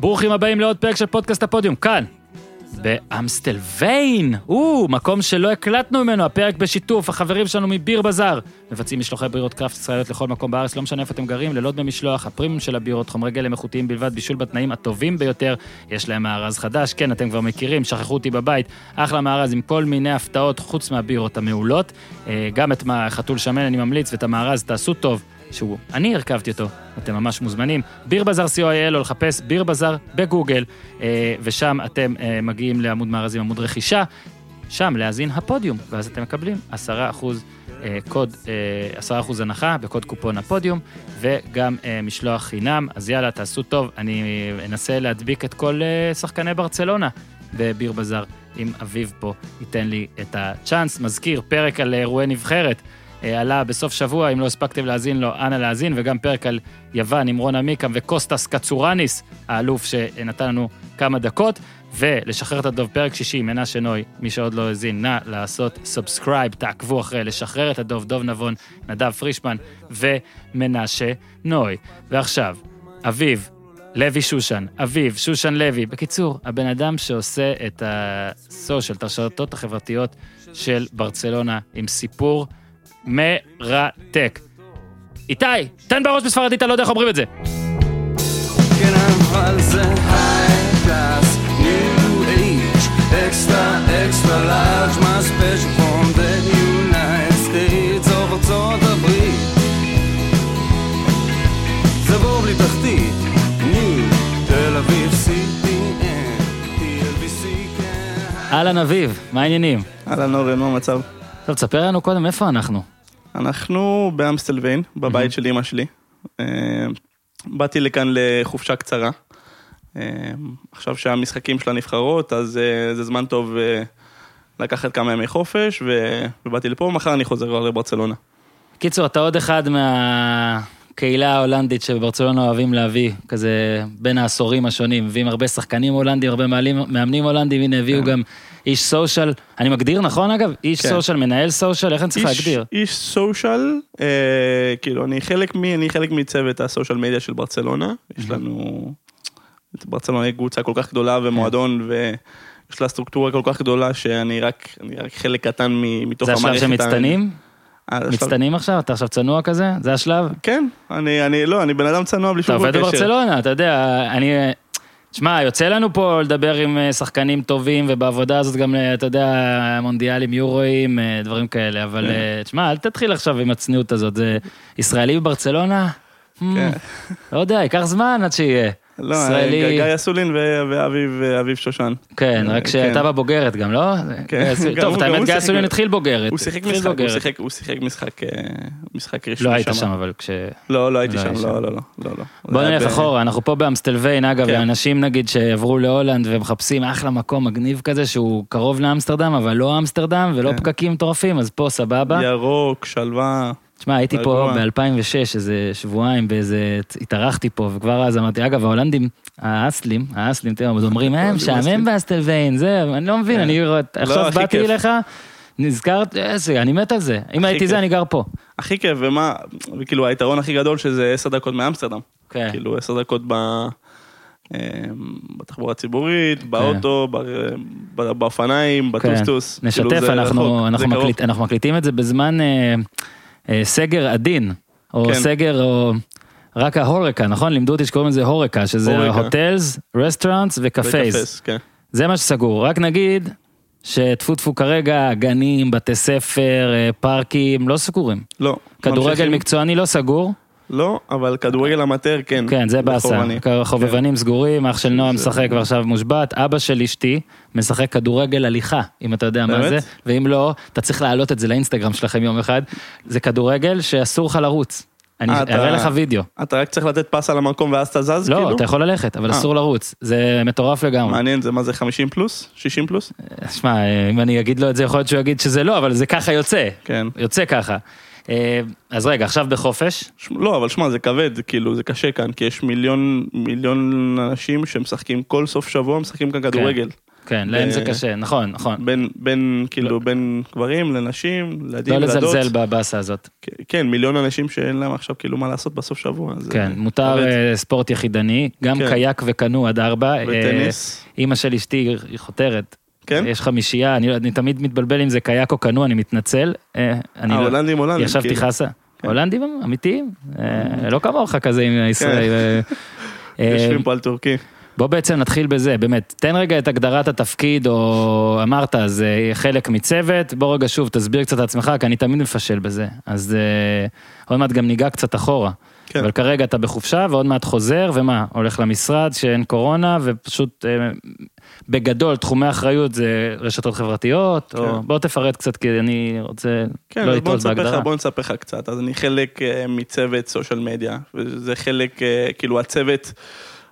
ברוכים הבאים לעוד פרק של פודקאסט הפודיום, כאן, באמסטל ויין, או, מקום שלא הקלטנו ממנו, הפרק בשיתוף החברים שלנו מביר בזאר. מבצעים משלוחי בירות קראפט ישראליות לכל מקום בארץ, לא משנה איפה אתם גרים, ללא דמי משלוח, הפרימיום של הבירות, חומרי גלם איכותיים בלבד, בישול בתנאים הטובים ביותר. יש להם מארז חדש, כן, אתם כבר מכירים, שכחו אותי בבית, אחלה מארז עם כל מיני הפתעות חוץ מהבירות המעולות. אה, גם את חתול שמן אני ממליץ, ואת המארז תעשו טוב. שהוא, אני הרכבתי אותו, אתם ממש מוזמנים. ביר בזאר co.il או לחפש ביר בזאר בגוגל, אה, ושם אתם אה, מגיעים לעמוד מארזים, עמוד רכישה, שם להאזין הפודיום, ואז אתם מקבלים 10 אחוז אה, קוד, אה, 10 אחוז הנחה בקוד קופון הפודיום, וגם משלוח חינם, אז יאללה, תעשו טוב, אני אנסה להדביק את כל שחקני ברצלונה בביר בזאר, אם אביב פה ייתן לי את הצ'אנס. מזכיר, פרק על אירועי נבחרת. אה, עלה בסוף שבוע, אם לא הספקתם להאזין לו, אנא להאזין, וגם פרק על יוון עם רון עמיקם וקוסטס קצורניס, האלוף שנתן לנו כמה דקות, ולשחרר את הדוב, פרק שישי, מנשה נוי, מי שעוד לא האזין, נא לעשות subscribe, תעקבו אחרי, לשחרר את הדוב, דוב נבון, נדב פרישמן ומנשה נוי. ועכשיו, אביב, לוי שושן, אביב, שושן לוי. בקיצור, הבן אדם שעושה את הסושיאל, את הרשתות החברתיות של ברצלונה, עם סיפור מרתק. איתי, תן בראש בספרדית, אני לא יודע איך אומרים את זה. כן אבל ארצות הברית. בור בלי תחתית, תל אביב TLBC כן. אהלן אביב, מה העניינים? אהלן אורן, מה המצב? טוב, תספר לנו קודם איפה אנחנו. אנחנו באמסטלוויין, בבית של אמא שלי. אה, באתי לכאן לחופשה קצרה. אה, עכשיו שהמשחקים של הנבחרות, אז אה, זה זמן טוב לקחת כמה ימי חופש, ובאתי לפה, מחר אני חוזר כבר לברצלונה. קיצור, אתה עוד אחד מהקהילה ההולנדית שבברצלונה אוהבים להביא, כזה בין העשורים השונים, מביאים הרבה שחקנים הולנדים, הרבה מאמנים, מאמנים הולנדים, הנה הביאו כן. גם איש סושיאל, אני מגדיר נכון אגב? איש כן. סושיאל, מנהל סושיאל, איך אני צריך איש- להגדיר? איש סושיאל, אה, כאילו, אני חלק, מ, אני חלק מצוות הסושיאל מדיה של ברצלונה. יש לנו, ברצלונה היא קבוצה כל כך גדולה ומועדון, ויש לה סטרוקטורה כל כך גדולה, שאני רק, רק חלק קטן מתוך זה השלב המערכת. שהם מצטנים? ה- מצטנים עכשיו? אתה עכשיו צנוע כזה? זה השלב? כן, אני, אני, לא, אני בן אדם צנוע בלי אתה שום עובד קשר. בברצלונה, אתה יודע, אני... תשמע, יוצא לנו פה לדבר עם אה, שחקנים טובים, ובעבודה הזאת גם, אה, אתה יודע, מונדיאלים, יורואים, אה, דברים כאלה, אבל כן. אה, תשמע, אל תתחיל עכשיו עם הצניעות הזאת, זה ישראלי בברצלונה? Hmm, כן. לא יודע, ייקח זמן עד שיהיה. לא, ישראלי- גיא אסולין ואביב שושן. כן, רק כן. שאתה בבוגרת גם, לא? כן, גם טוב, את האמת, גיא אסולין התחיל בוגרת. הוא שיחק משחק, הוא. שיחק, משחק, אה, משחק רשמי לא היית שם, אבל כש... לא, לא הייתי לא שם, לא, שם. לא, לא, לא, לא. בוא נלך אחורה, אנחנו פה באמסטלוויין, אגב, כן. לאנשים נגיד שעברו להולנד ומחפשים אחלה מקום מגניב כזה שהוא קרוב לאמסטרדם, אבל לא אמסטרדם ולא כן. פקקים מטורפים, אז פה סבבה. ירוק, שלווה. תשמע, הייתי פה רגוע. ב-2006, איזה שבועיים, באיזה, התארחתי פה, וכבר אז אמרתי, אגב, ההולנדים, האסלים, האסלים, תראה, עוד אומרים, הם משעמם האסלים." באסטלוויין, זה, אני לא מבין, כן. אני רואה- עכשיו הכי באתי. אליך, נזכרת, אני מת על זה. אם הייתי זה. אני גר פה. הכי כיף, ומה, וכאילו היתרון הכי גדול שזה עשר דקות מאמסטרדם. כן. כאילו עשר דקות ב... אה, בתחבורה הציבורית, באוטו, ב- ב- באופניים, בטוסטוס. כן. כאילו, נשתף, זה אנחנו, מקליטים את זה בזמן אה, סגר עדין, או כן. סגר, או רק ההורקה, נכון? לימדו אותי שקוראים לזה הורקה, שזה. הוטלס. וקפס, כן. זה מה שסגור. רק נגיד שטפו טפו כרגע, גנים, בתי ספר, אה, פארקים, לא סגורים. לא. כדורגל ממשיכים. מקצועני לא סגור, לא, אבל כדורגל המטר כן. כן, זה באסה. חובבנים סגורים, אח של נועה זה- משחק ועכשיו מושבת, אבא של אשתי משחק כדורגל הליכה, אם אתה יודע מה באמת? זה, ואם לא, אתה צריך להעלות את זה לאינסטגרם שלכם יום אחד. זה כדורגל שאסור לך לרוץ. אני אה, אראה לך וידאו. אתה רק צריך לתת פס על המקום ואז אתה זז, לא, כאילו? אתה יכול ללכת, אבל אה. אסור לרוץ. זה מטורף לגמרי. מעניין, זה מה זה 50 פלוס? 60 פלוס? שמע, אם אני אגיד לו את זה, יכול להיות שהוא יגיד שזה לא, אבל זה ככה יוצא. כן. יוצא ככה. אה, אז רגע, עכשיו בחופש, ש- לא, אבל שמע, זה כבד, כאילו, זה קשה כאן, כי יש מיליון, מיליון אנשים שמשחקים כל סוף שבוע, משחקים כאן כדורגל. כן, להם ב- זה קשה, נכון, נכון. בין, בין, כאילו, לא. בין גברים לנשים, לילדים, לא ילדות. לזלזל בבאסה הזאת. כן, מיליון אנשים שאין להם עכשיו כאילו מה לעשות בסוף שבוע. כן, אה, מותר. אה, ספורט יחידני, גם כן. קייק וקנו עד ארבע. אה, וטניס. אימא של אשתי היא חותרת. כן? יש חמישייה, אני, אני תמיד מתבלבל אם זה קייק או קנו, אני מתנצל. אה, אני לא... ההולנדים הולנדים. ישבתי כאילו. חסה. כן. הולנדים אמיתיים, אה, לא כמוך כזה עם. אה, אה, יושבים פה על טורקי. בוא בעצם נתחיל בזה, באמת, תן רגע את הגדרת התפקיד, או אמרת, זה חלק מצוות, בוא רגע שוב, תסביר קצת את עצמך, כי אני תמיד מפשל בזה. אז אה, עוד מעט גם ניגע קצת אחורה. כן. אבל כרגע אתה בחופשה, ועוד מעט חוזר, ומה, הולך למשרד שאין קורונה, ופשוט אה, בגדול, תחומי אחריות זה רשתות חברתיות, או כן. בוא תפרט קצת, כי אני רוצה כן, לא לטעות בהגדרה. בוא נספר לך קצת. אז אני חלק אה, מצוות סושיאל מדיה, וזה חלק, אה, כאילו הצוות,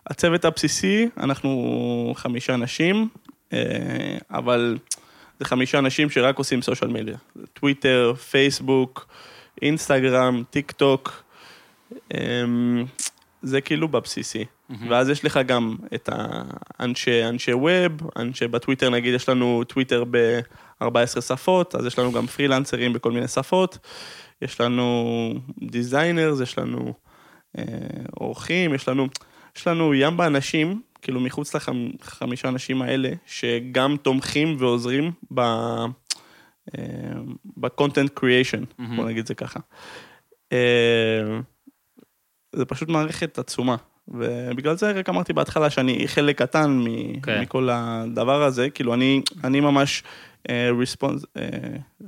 הצוות הבסיסי, אנחנו חמישה אנשים, אה, אבל זה חמישה אנשים שרק עושים סושיאל מדיה. טוויטר, פייסבוק, אינסטגרם, טיק טוק, זה כאילו בבסיסי. ואז יש לך גם את האנשי אנשי web, אנשי בטוויטר נגיד יש לנו טוויטר ב-14 שפות, אז יש לנו גם פרילנסרים בכל מיני שפות, יש לנו designers, יש לנו אה, אורחים, יש לנו, יש לנו ים באנשים, כאילו מחוץ לחמישה אנשים האלה, שגם תומכים ועוזרים ב... אה, ב-content creation, בוא נגיד זה ככה. אה, זה פשוט מערכת עצומה. ובגלל זה רק אמרתי בהתחלה שאני חלק קטן מ- כן. מכל הדבר הזה, כאילו אני, אני ממש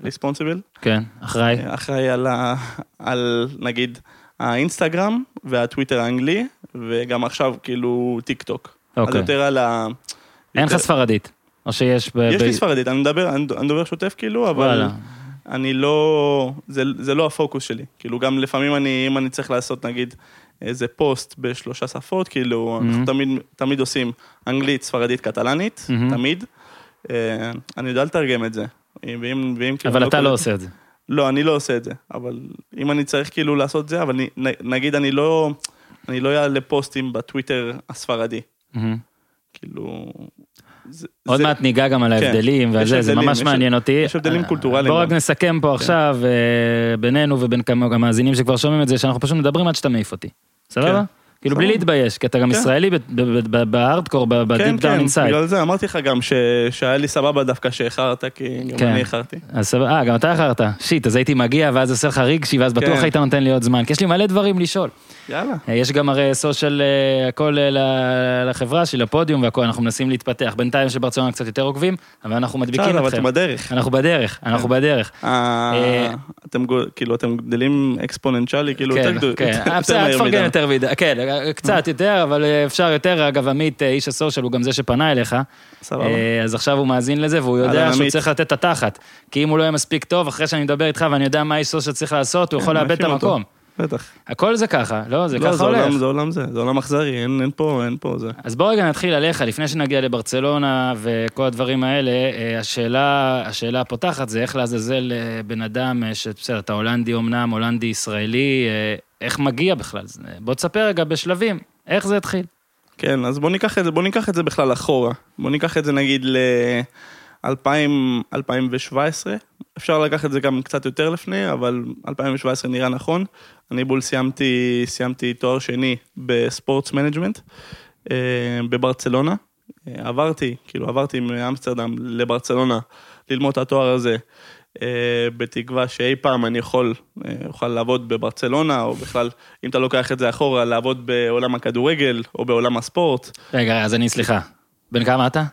ריספונסיבל, כן, אחראי. אחראי על, ה, על נגיד האינסטגרם והטוויטר האנגלי, וגם עכשיו כאילו טיק טוק. אז אוקיי. יותר על ה... אין לך יותר- ספרדית. או שיש... ב- יש ב- לי ספרדית, אני מדבר, אני מדבר שוטף כאילו, אבל וואלה. אני לא, זה, זה לא הפוקוס שלי. כאילו גם לפעמים אני, אם אני צריך לעשות נגיד איזה פוסט בשלושה שפות, כאילו אנחנו מהמם. תמיד, תמיד עושים אנגלית, ספרדית, קטלנית, מהמם. תמיד. אה, אני יודע לתרגם את זה. ואם, ואם כאילו... אבל אתה כל- לא עושה את זה. לא, אני לא עושה את זה, אבל אם אני צריך כאילו לעשות את זה, אבל אני, נגיד אני לא, אני לא אעלה פוסטים בטוויטר הספרדי. מהמם. כאילו... זה, עוד זה- מעט ניגע גם על כן, ההבדלים ועל יש זה, הבדלים, ממש יש- מעניין אותי. יש הבדלים אה, קולטורליים בוא רק. נסכם פה עכשיו, אה, בינינו ובין כמה המאזינים שכבר שומעים את זה, שאנחנו פשוט מדברים עד שאתה מעיף אותי. סבבה? כן. כאילו בלי. להתבייש, כי אתה גם כן. ישראלי ב- ב- ב- בהארדקור, ב- כן, ב deep down כן, inside. בגלל זה אמרתי לך גם. שהיה לי סבבה דווקא שאיחרת, כי גם כן. אני איחרתי. אה, גם אתה איחרת. shit, אז הייתי מגיע ואז עושה לך רגשי, ואז בטוח כן. היית נותן לי עוד זמן, כי יש לי מלא דברים לשאול. יאללה. אה, יש גם הרי סושיאל, אה, הכל אה, לחברה שלי, לפודיום והכל, אנחנו מנסים להתפתח. בינתיים שברצלונה קצת יותר עוקבים, אבל אנחנו מדביקים בסדר, אבל אתכם. אתם בדרך. אנחנו בדרך, אנחנו בדרך. אתם כאילו, אתם גדלים אקספוננציאלי, כאילו, כן, יותר גדול. כן, בסדר, מהר תפרגן. יותר מדי, כן, קצת יותר, אבל אה, אפשר יותר, אגב, עמית, אה, איש הסושיאל, הוא גם זה שפנה אליך, סבבה. אה, אז עכשיו הוא מאזין לזה, והוא יודע שהוא. צריך לתת את התחת, כי אם הוא לא יהיה מספיק טוב, אחרי שאני מדבר איתך ואני יודע מה איש סושיאל צריך לעשות, הוא יכול לאבד את מאשים אותו. המקום. בטח. הכל זה ככה, לא, זה לא, ככה זה עולם- הולך. זה עולם זה, זה עולם אכזרי, אין אין פה, אין פה זה. אז בוא רגע נתחיל עליך, לפני שנגיע לברצלונה וכל הדברים האלה, אה, השאלה, השאלה הפותחת זה איך לעזאזל אה, בן אדם, אה, שבסדר, אתה הולנדי אמנם, הולנדי ישראלי, איך מגיע בכלל? בוא תספר רגע בשלבים, איך זה התחיל? כן, אז בוא ניקח את זה, בוא ניקח את זה בכלל אחורה. בוא ניקח את זה נגיד ל-2017, אפשר לקחת את זה גם קצת יותר לפני, אבל 2017 נראה נכון. אני בול סיימתי, סיימתי תואר שני ב sports management אה, בברצלונה. אה, עברתי, כאילו עברתי מאמסטרדם לברצלונה ללמוד את התואר הזה. אה, בתקווה שאי פעם אני יכול, אוכל לעבוד בברצלונה, או בכלל, אם אתה לוקח את זה אחורה, לעבוד בעולם הכדורגל, או בעולם הספורט. רגע, אז אני, סליחה, בן כמה אתה?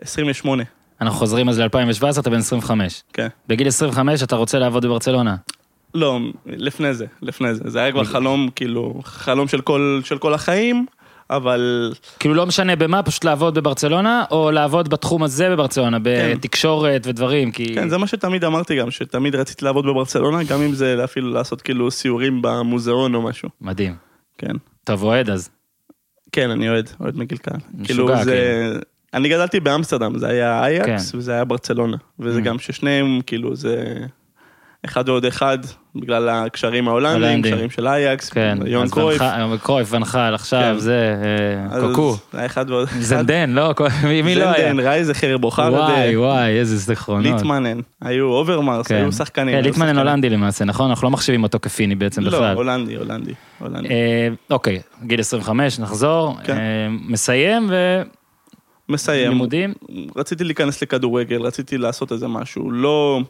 28, אנחנו חוזרים אז ל-2017, אתה בן 25. כן. בגיל 25 אתה רוצה לעבוד בברצלונה. לא, לפני זה, לפני זה. זה היה כבר חלום, כאילו, חלום של כל, של כל החיים, אבל כאילו לא משנה במה, פשוט לעבוד בברצלונה, או לעבוד בתחום הזה בברצלונה, בתקשורת ודברים, כי... כן, זה מה שתמיד אמרתי גם, שתמיד רציתי לעבוד בברצלונה, גם אם זה אפילו לעשות כאילו סיורים במוזיאון או משהו. מדהים. כן. טוב, אוהד אז. כן, אני אוהד, אוהד מגיל קהל. משוגע, כאילו זה... אני גדלתי באמסטרדם, זה היה אייאקס כן. וזה היה ברצלונה. וזה Mm. גם ששניהם, כאילו, זה... אחד ועוד אחד, בגלל הקשרים ההולנדים, הולנדים. קשרים של אייאקס, כן, יוהאן קרויף. ונחל- קרויף, ונחל, עכשיו כן. זה, אה, קוקו, זה אחד ועוד אחד. זנדן, לא, מי מי לא היה? זנדן, רייזיכר, בוכר, וואי, וואי, איזה זיכרונות. ליטמנן, היו אוברמרס, כן. היו שחקנים. כן, ליטמנן. הולנדי למעשה, נכון? אנחנו לא מחשיבים אותו כפיני בעצם לא, בכלל. הולנדי, הולנדי, הולנדי. אה, אוקיי, גיל 25, נחזור, כן. אה, מסיים מסיים. ולימודים. רציתי להיכנס לכדורגל, רציתי לעשות איזה משהו, לא...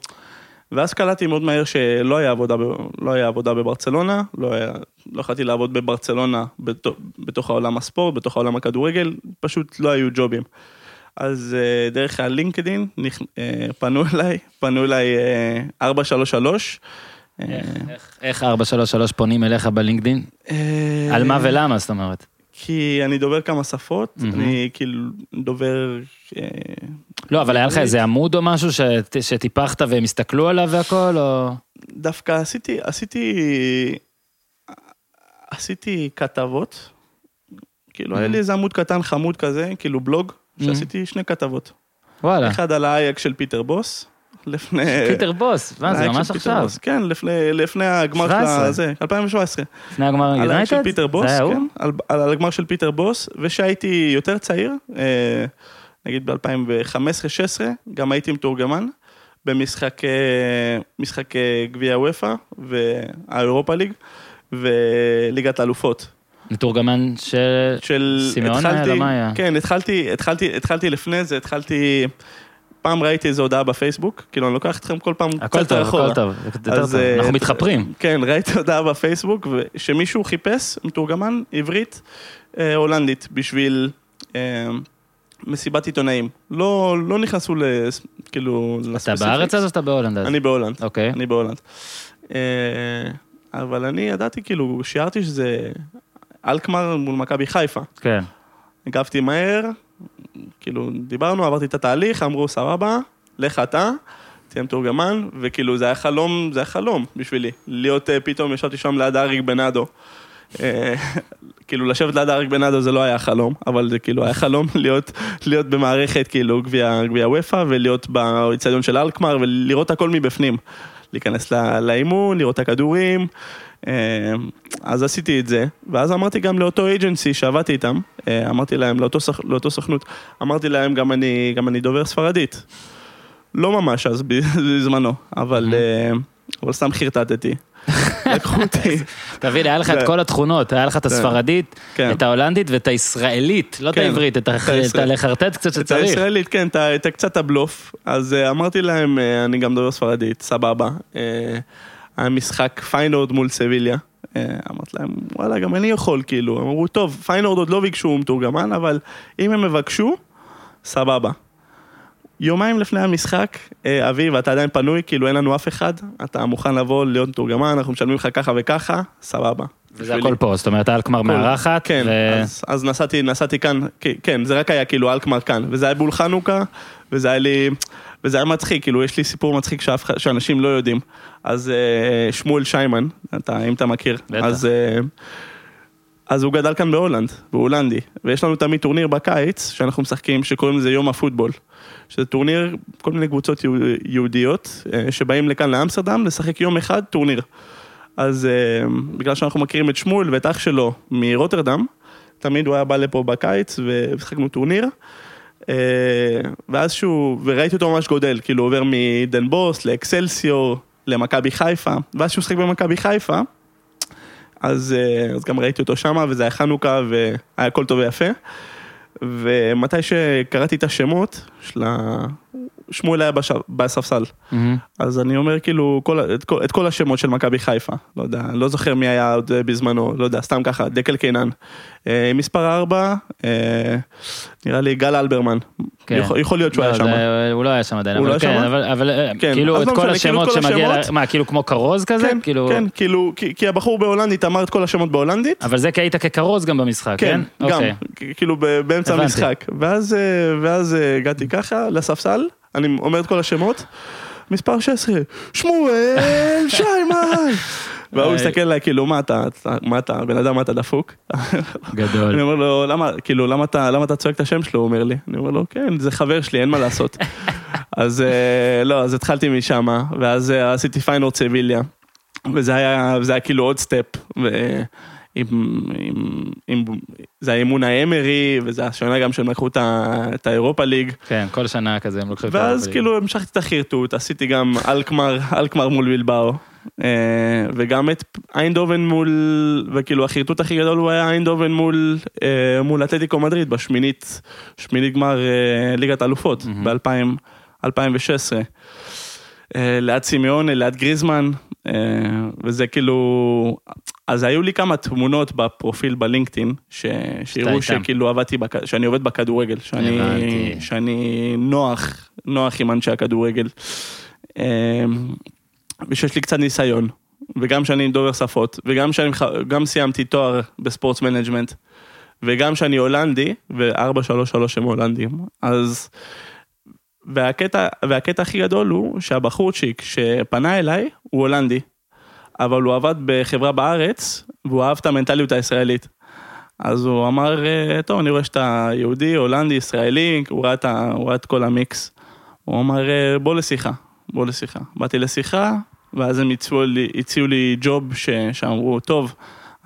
ואז קלטתי מאוד מהר שלא היה עבודה, ב... לא היה עבודה בברצלונה, לא, היה... לא יכולתי לעבוד בברצלונה בתוך, בתוך העולם הספורט, בתוך העולם הכדורגל, פשוט לא היו ג'ובים. אז אה, דרך הלינקדין נכ... אה, פנו אליי, פנו אליי אה, 433. אה, איך- איך 433 פונים אליך בלינקדין? על מה ולמה, זאת אומרת? כי אני דובר כמה שפות, מהמם. אני כאילו דובר... אה, לא, אבל היה לך איזה עמוד או משהו שט- שטיפחת והם הסתכלו עליו והכל, או... דווקא עשיתי, עשיתי, עשיתי כתבות, כאילו היה לי איזה עמוד קטן חמוד כזה, כאילו בלוג, שעשיתי שני כתבות. וואלה, אחד על האייק של פיטר בוס, לפני... פיטר בוס, מה זה ממש עכשיו? בוס, כן, לפני, לפני הגמר של 17. הזה, 2017. לפני הגמר על יד היונייטד? של פיטר בוס? כן, על, על, על הגמר של פיטר בוס, ושהייתי יותר צעיר, אה, נגיד ב-2015-2016, גם הייתי מתורגמן במשחק אה, משחק אה, גביע אופ"א וה Europa League וליגת האלופות. מתורגמן של... של... סימאונה התחלתי- היה? כן, התחלתי, התחלתי, התחלתי לפני זה, התחלתי... פעם ראיתי איזו הודעה בפייסבוק, כאילו אני לוקח אתכם כל פעם הכל קצת טוב, אחורה. הכל טוב, אז, טוב, אה, אנחנו מתחפרים. כן, ראיתי הודעה בפייסבוק, שמישהו חיפש מתורגמן עברית אה, הולנדית בשביל אה, מסיבת עיתונאים. לא, לא נכנסו ל... כאילו... אתה. בארץ אז או שאתה בהולנד אז? אני בהולנד. אוקיי. אני בהולנד. אבל אני ידעתי, כאילו, שיערתי שזה אלקמר מול מכבי חיפה. כן. הגבתי מהר, כאילו, דיברנו, עברתי את התהליך, אמרו, סבבה, לך אתה, תהיה מתורגמן, וכאילו, זה היה חלום, זה היה חלום בשבילי. להיות, אה, פתאום ישבתי שם ליד אריק בנאדו. אה, כאילו, לשבת ליד אריק בנאדו זה לא היה חלום, אבל זה כאילו היה חלום להיות, להיות במערכת, כאילו, גביע, וופא, ולהיות באיצטדיון של אלקמר, ולראות הכל מבפנים. להיכנס לאימון, לראות את הכדורים. אה, אז עשיתי את זה, ואז אמרתי גם לאותו אייג'נסי שעבדתי איתם, אה, אמרתי להם, לאותו, סוכ- לאותו סוכנות, אמרתי להם גם אני, גם אני דובר ספרדית. לא ממש אז בזמנו, אבל, אה, אבל סתם חרטטתי. לקחו אותי, תבין, היה לך את זה- כל התכונות, היה לך את הספרדית, כן. את ההולנדית ואת הישראלית, לא את כן, העברית, את את את הלחרטט קצת את שצריך. הישראלית, כן, את את קצת הבלוף. אז אה, אמרתי להם, אני גם דובר ספרדית, סבבה. היה משחק פיינורד מול סביליה. אה, אמרתי להם, וואלה, גם אני יכול, כאילו. הם אמרו, טוב, פיינורד עוד לא ביקשו מתורגמן, אבל אם הם יבקשו, סבבה. יומיים לפני המשחק, אה, אביב, אתה עדיין פנוי, כאילו אין לנו אף אחד, אתה מוכן לבוא להיות מתורגמן, אנחנו משלמים לך ככה וככה, סבבה. וזה. הכל פה, זאת אומרת, אלקמר מארחת, כן, ו- אז, אז נסעתי, נסעתי כאן, כן, זה רק היה כאילו אלקמר כאן, וזה היה בול חנוכה, וזה היה לי, וזה היה מצחיק, כאילו יש לי סיפור מצחיק שאף, שאנשים לא יודעים. אז אה, שמואל שיימן, אתה, אם אתה מכיר, בטח. אז, אה, אז הוא גדל כאן בהולנד, הוא הולנדי, ויש לנו תמיד טורניר בקיץ, שאנחנו משחקים, שקוראים לזה יום הפוטבול. שזה טורניר, כל מיני קבוצות יהוד- יהודיות, אה, שבאים לכאן לאמסטרדם לשחק יום אחד טורניר. אז בגלל שאנחנו מכירים את שמואל ואת אח שלו מרוטרדם, תמיד הוא היה בא לפה בקיץ ושחקנו טורניר. אה, ואז שהוא, וראיתי אותו ממש גודל, כאילו עובר מדן בוס לאקסלסיור, למכבי חיפה, ואז שהוא שחק במכבי חיפה, אז, אה, אז גם ראיתי אותו שמה, וזה היה חנוכה, והיה הכל טוב ויפה. ומתי שקראתי את השמות של ה... שמואל היה בש... בספסל. מהמם. אז אני אומר כאילו כל, את, כל, את כל השמות של מכבי חיפה, לא יודע, לא זוכר מי היה עוד אה, בזמנו, לא יודע, סתם ככה, דקל קינן. אה, מספר 4, אה, נראה לי גל אלברמן. כן. יכול, יכול להיות שהוא לא, היה שם. הוא לא היה שם עדיין, אבל לא כן? אבל- אבל אה, כן, כאילו את לא כל משנה, כאילו השמות כל שמגיע, השמות. מה, כאילו כמו כרוז כזה? כן, כאילו... כן, כאילו, כי, כי הבחור בהולנדית אמר את כל השמות בהולנדית. אבל זה כי היית ככרוז גם במשחק, כן? כן, גם, אוקיי. כאילו באמצע הבנתי. המשחק. ואז, אה, ואז הגעתי ככה לספסל, אני אומר את כל השמות, מספר 16, שמואל שיימן! והוא איי. מסתכל עליי, כאילו, מה אתה, מה אתה, בן אדם, מה אתה דפוק? אני גדול. אומר לו, למה, כאילו, למה אתה, למה אתה צועק את השם שלו? הוא אומר לי. אני אומר לו, כן, זה חבר שלי, אין מה לעשות. אז אה, לא, אז התחלתי משם, ואז אה, עשיתי פיינורד סביליה, וזה היה, זה היה כאילו עוד step, ו- עם, עם, עם, זה אונאי אמרי, וזה השנה גם שהם לקחו את ה Europa League, כן, כל שנה כזה הם לוקחים את ואז ה- כאילו המשכתי את החרטוט, עשיתי גם אלקמר, אלקמר מול בילבאו, אה, וגם את איינדובן מול, וכאילו החרטוט הכי גדול הוא היה איינדובן מול, אה, מול אתלטיקו מדריד בשמינית, שמינית גמר אה, ליגת האלופות ב-2016. ליד סימיון, ליד גריזמן, וזה כאילו, אז היו לי כמה תמונות בפרופיל בלינקדאין, ש- שיראו. שכאילו עבדתי, בכ- שאני עובד בכדורגל, שאני, הבנתי. שאני נוח, נוח עם אנשי הכדורגל, אה, ושיש לי קצת ניסיון, וגם שאני דובר שפות, וגם שאני גם סיימתי תואר ב sports management, וגם שאני הולנדי, ו-433 הם הולנדים, אז... והקטע, והקטע הכי גדול הוא שהבחורצ'יק שפנה אליי הוא הולנדי, אבל הוא עבד בחברה בארץ והוא אהב את המנטליות הישראלית. אז הוא אמר, "אה, טוב, אני רואה שאתה יהודי, הולנדי, ישראלי, הוא ראה את, הוא ראה את כל המיקס. הוא אמר, "אה, בוא לשיחה, בוא לשיחה. באתי לשיחה, ואז הם הציעו לי, הציעו לי ג'וב ש, שאמרו, טוב,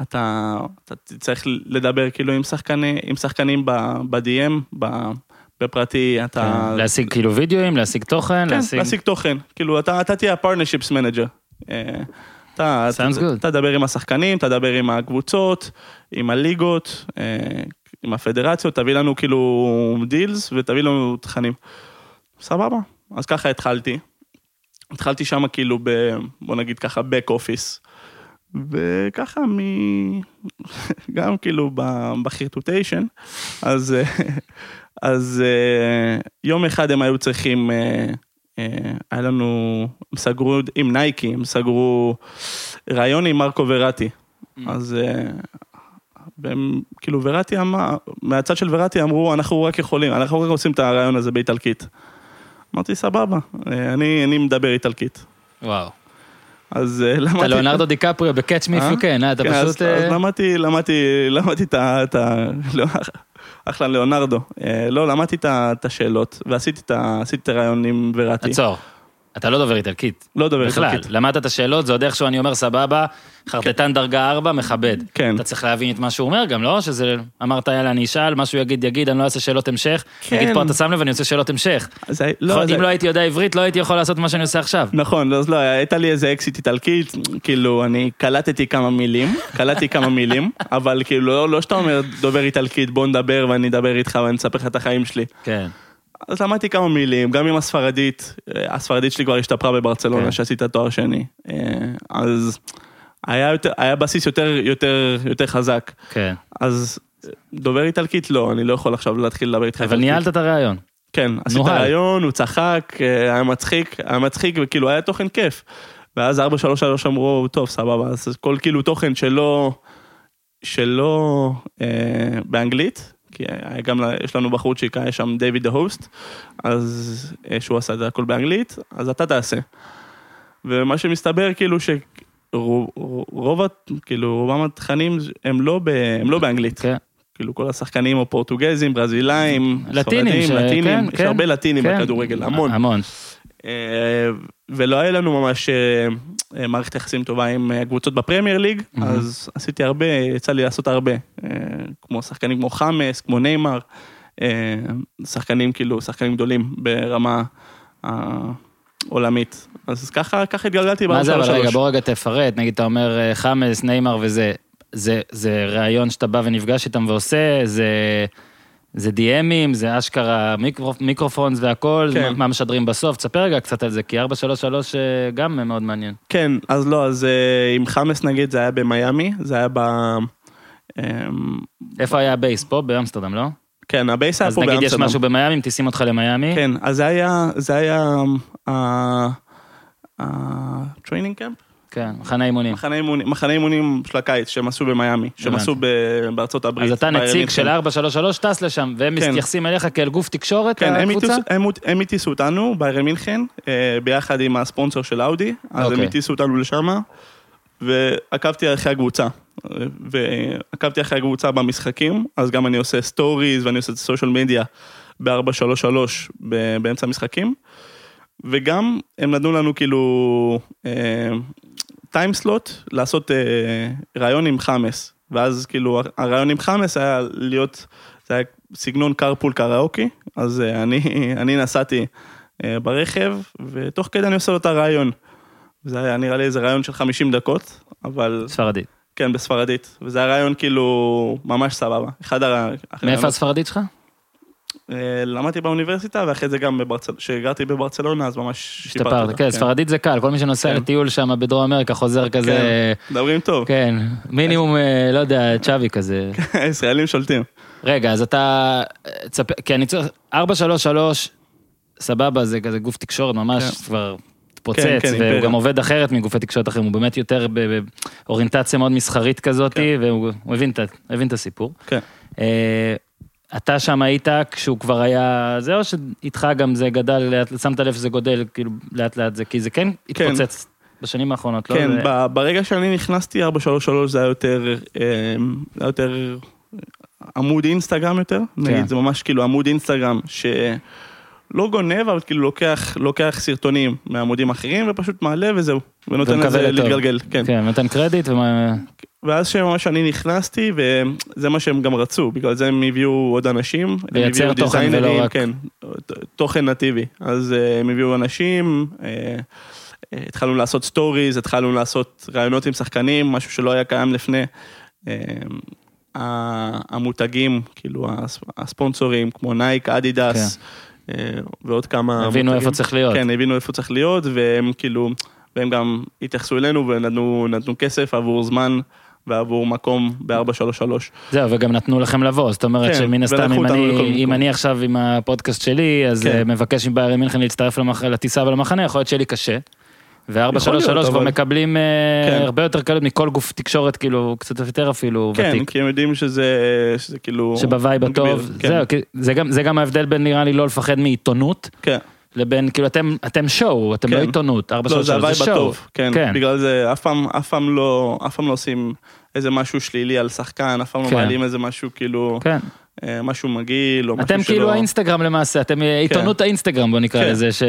אתה, אתה צריך לדבר כאילו עם, שחקני, עם שחקנים ב- ב-DM, ב- בפרטי, אתה... כן, להשיג כאילו וידאוים, להשיג תוכן, כן, להשיג... להשיג תוכן. כאילו, אתה, אתה תהיה ה-partnerships manager. אה, אתה, אתה. אתה תדבר עם השחקנים, תדבר עם הקבוצות, עם הליגות, אה, עם הפדרציות, תביא לנו כאילו דילס ותביא לנו תכנים. סבבה, אז ככה התחלתי. התחלתי שם כאילו ב... בוא נגיד ככה, back office. וככה מ... גם כאילו בחרטוטיישן, אז, אז אה, יום אחד הם היו צריכים, אה, אה, היה לנו, הם סגרו עם נייקי, הם סגרו ראיון עם מרקו וראטי. אז אה, והם, כאילו וראטי אמר, מהצד של וראטי אמרו, אנחנו רק יכולים, אנחנו רק עושים את הרעיון הזה באיטלקית. אמרתי, סבבה, אני, אני מדבר איטלקית. וואו. אז אה, למדתי... אתה ליאונרדו דיקפריו If אה? You Can, אה? אתה כן, פשוט... אז, למדתי, למדתי, למדתי את ה... לא, אחלה ליאונרדו. לא, למדתי את השאלות, ועשיתי את ה- עשיתי את הרעיון עם וראטי. עצור. אתה לא דובר איטלקית. לא דובר בכלל, איטלקית. למדת את השאלות, זה עוד איכשהו אני אומר סבבה, חרטטן דרגה 4, מכבד. כן. אתה צריך להבין את מה שהוא אומר גם, לא? שזה, אמרת יאללה אני אשאל, מה שהוא יגיד יגיד, אני לא אעשה שאלות המשך. כן. נגיד פה אתה שם לב, אני עושה שאלות המשך. אז הי- לא, יכול- אם לא הייתי יודע עברית, לא הייתי יכול לעשות מה שאני עושה עכשיו. נכון, אז לא, הייתה לי איזה אקסיט איטלקית, כאילו, אני קלטתי כמה מילים, קלטתי כמה מילים, אבל כאילו, לא, לא שאתה אומר דובר איטלקית, בוא נדבר ואני אדבר איתך ואני אספר לך את החיים שלי. כן. אז למדתי כמה מילים, גם עם הספרדית, הספרדית שלי כבר השתפרה בברצלונה, כן. שעשית תואר שני. אה, אז היה, יותר, היה בסיס יותר, יותר, יותר חזק. כן. אז דובר איטלקית לא, אני לא יכול עכשיו להתחיל לדבר איתך אבל. ניהלת את הרעיון. כן, עשית. רעיון, הוא צחק, אה, היה מצחיק, היה מצחיק וכאילו היה תוכן כיף. ואז 433 אמרו, טוב, סבבה, אז כל כאילו תוכן שלא, שלא אה, באנגלית, כי גם, יש לנו בחורצ'יק, היה שם דיוויד ההוסט, אז אה, שהוא עשה את זה הכל באנגלית, אז אתה תעשה. ומה שמסתבר כאילו שרוב, ה- כאילו רובם התכנים הם לא, ב, הם לא באנגלית. כן. כאילו כל השחקנים או פורטוגזים, ברזילאים, לטינים, ש- ספרדים, לטינים, כן, יש כן, הרבה לטינים כן. בכדורגל, המון. המון. אה, ולא היה לנו ממש אה, אה, מערכת יחסים טובה עם קבוצות בפרמייר ליג, אז עשיתי הרבה, יצא לי לעשות הרבה. כמו שחקנים כמו חמאס, כמו ניימר, שחקנים כאילו, שחקנים גדולים ברמה העולמית. אז ככה, ככה התגלגלתי מה זה אבל רגע, ב-433. בוא רגע תפרט, נגיד אתה אומר חאמס, ניימאר וזה, זה, זה ראיון שאתה בא ונפגש איתם ועושה, זה, זה דיאמים, זה אשכרה מיקרו, מיקרופונס והכל, כן. מה, משדרים בסוף, תספר רגע קצת על זה, כי 433 אה, גם מאוד מעניין. כן, אז לא, אז אה, עם חאמס נגיד זה היה במיאמי, זה היה ב... אמ, איפה היה ה base? פה באמסטרדם, לא? כן, ה base היה אז פה נגיד יש באמסטרדם. משהו במיאמי, מטיסים אותך למיאמי, כן, אז זה היה, זה היה ה training camp, כן, מחנה אימונים. מחנה אימונים, מחנה אימונים של הקיץ שהם עשו במיאמי, שהם. עשו בארצות הברית. אז אתה נציג. של 433, טס לשם, והם כן. מתייחסים אליך כאל גוף תקשורת, כן, הקבוצה? הטיסו- הם- הטיסו אותנו ביירן מינכן, אה, ביחד עם הספונסר של אאודי, אז הם אוקיי. הטיסו אותנו לשם, ועקבתי אחרי הקבוצה. ועקבתי אחרי הקבוצה במשחקים, אז גם אני עושה סטוריז ואני עושה social media ב-433 באמצע המשחקים. וגם הם נתנו לנו כאילו time slot לעשות אה, ראיון עם חאמס. ואז כאילו הראיון עם חאמס היה להיות, זה היה סגנון carpool karaoke, אז אה, אני, אני נסעתי אה, ברכב, ותוך כדי אני עושה לו את הראיון. זה היה נראה לי איזה רעיון של 50 דקות, אבל... ספרדית. כן, בספרדית. וזה היה רעיון כאילו ממש סבבה. אחד הרעיונות. מאיפה הספרדית שלך? אה, למדתי באוניברסיטה, ואחרי זה גם כשגרתי בברצלונה, אז ממש שיפרתי אותה. כן, ספרדית זה קל, כל מי שנוסע כן. לטיול שם בדרום אמריקה חוזר כזה, כן, מדברים טוב. כן, מינימום, אה, לא יודע, צ'אבי כזה. ישראלים שולטים. רגע, אז אתה, תספר, כי אני צריך, 433, סבבה, זה כזה גוף תקשורת ממש כן. כבר התפוצץ, כן, כן, והוא. גם עובד אחרת מגופי תקשורת אחרים, הוא באמת יותר באוריינטציה מאוד מסחרית כזאת, כן. והוא הוא הבין הבין את הסיפור. כן. אתה שם היית כשהוא כבר היה זה, או שאיתך גם זה גדל, לאט- שמת לב שזה גודל, כאילו, לאט לאט זה, כי זה כן כן. התפוצץ בשנים האחרונות, לא? כן, זה- ב- ברגע שאני נכנסתי 433 זה היה יותר, אה, זה היה יותר עמוד אינסטגרם יותר, נגיד, זה ממש כאילו עמוד אינסטגרם שלא גונב, אבל כאילו לוקח, לוקח סרטונים מעמודים אחרים ופשוט מעלה וזהו, ונותן לזה. להתגלגל, כן. כן, נותן קרדיט, ומה... ואז שממש אני נכנסתי, וזה מה שהם גם רצו, בגלל זה הם הביאו עוד אנשים. לייצר תוכן ולא רק- כן, תוכן נתיבי. אז אה, הם הביאו אנשים, אה, אה, התחלנו לעשות סטוריז, התחלנו לעשות ראיונות עם שחקנים, משהו שלא היה קיים לפני. המותגים, כאילו הס- הספונסורים, כמו נייק, אדידס, אה, ועוד כמה. הבינו. איפה צריך להיות. כן, הבינו איפה צריך להיות, והם כאילו, והם גם התייחסו אלינו ונתנו נתנו כסף עבור זמן ועבור מקום ב-433. זהו, וגם נתנו לכם לבוא, זאת אומרת כן, שמן הסתם, אם אני. אם אני עכשיו עם הפודקאסט שלי, אז כן. אה, מבקש מביירן מינכן להצטרף למח... לטיסה ולמחנה, יכול להיות שיהיה לי קשה. ו-433 יכול להיות, כבר מקבלים אה, כן. הרבה יותר קלות מכל גוף תקשורת, כאילו, קצת יותר אפילו כן, ותיק. כי הם יודעים שזה, שזה כאילו... שב vibe הטוב, כן, זהו, זה גם, זה גם ההבדל בין נראה לי לא לפחד מעיתונות, כן. לבין, כאילו אתם, אתם show, אתם כן. לא עיתונות, לא, 433 זה זה ה vibe show. כן, כן. בגלל זה אף פעם, אף פעם לא, אף פעם לא עושים איזה משהו שלילי על שחקן, אף פעם לא כן. מעלים איזה משהו כאילו, כן. אה, משהו מגעיל, או משהו אתם שלא... כאילו האינסטגרם למעשה, אתם אה, עיתונות האינסטגרם בוא נקרא כן. לזה, ש...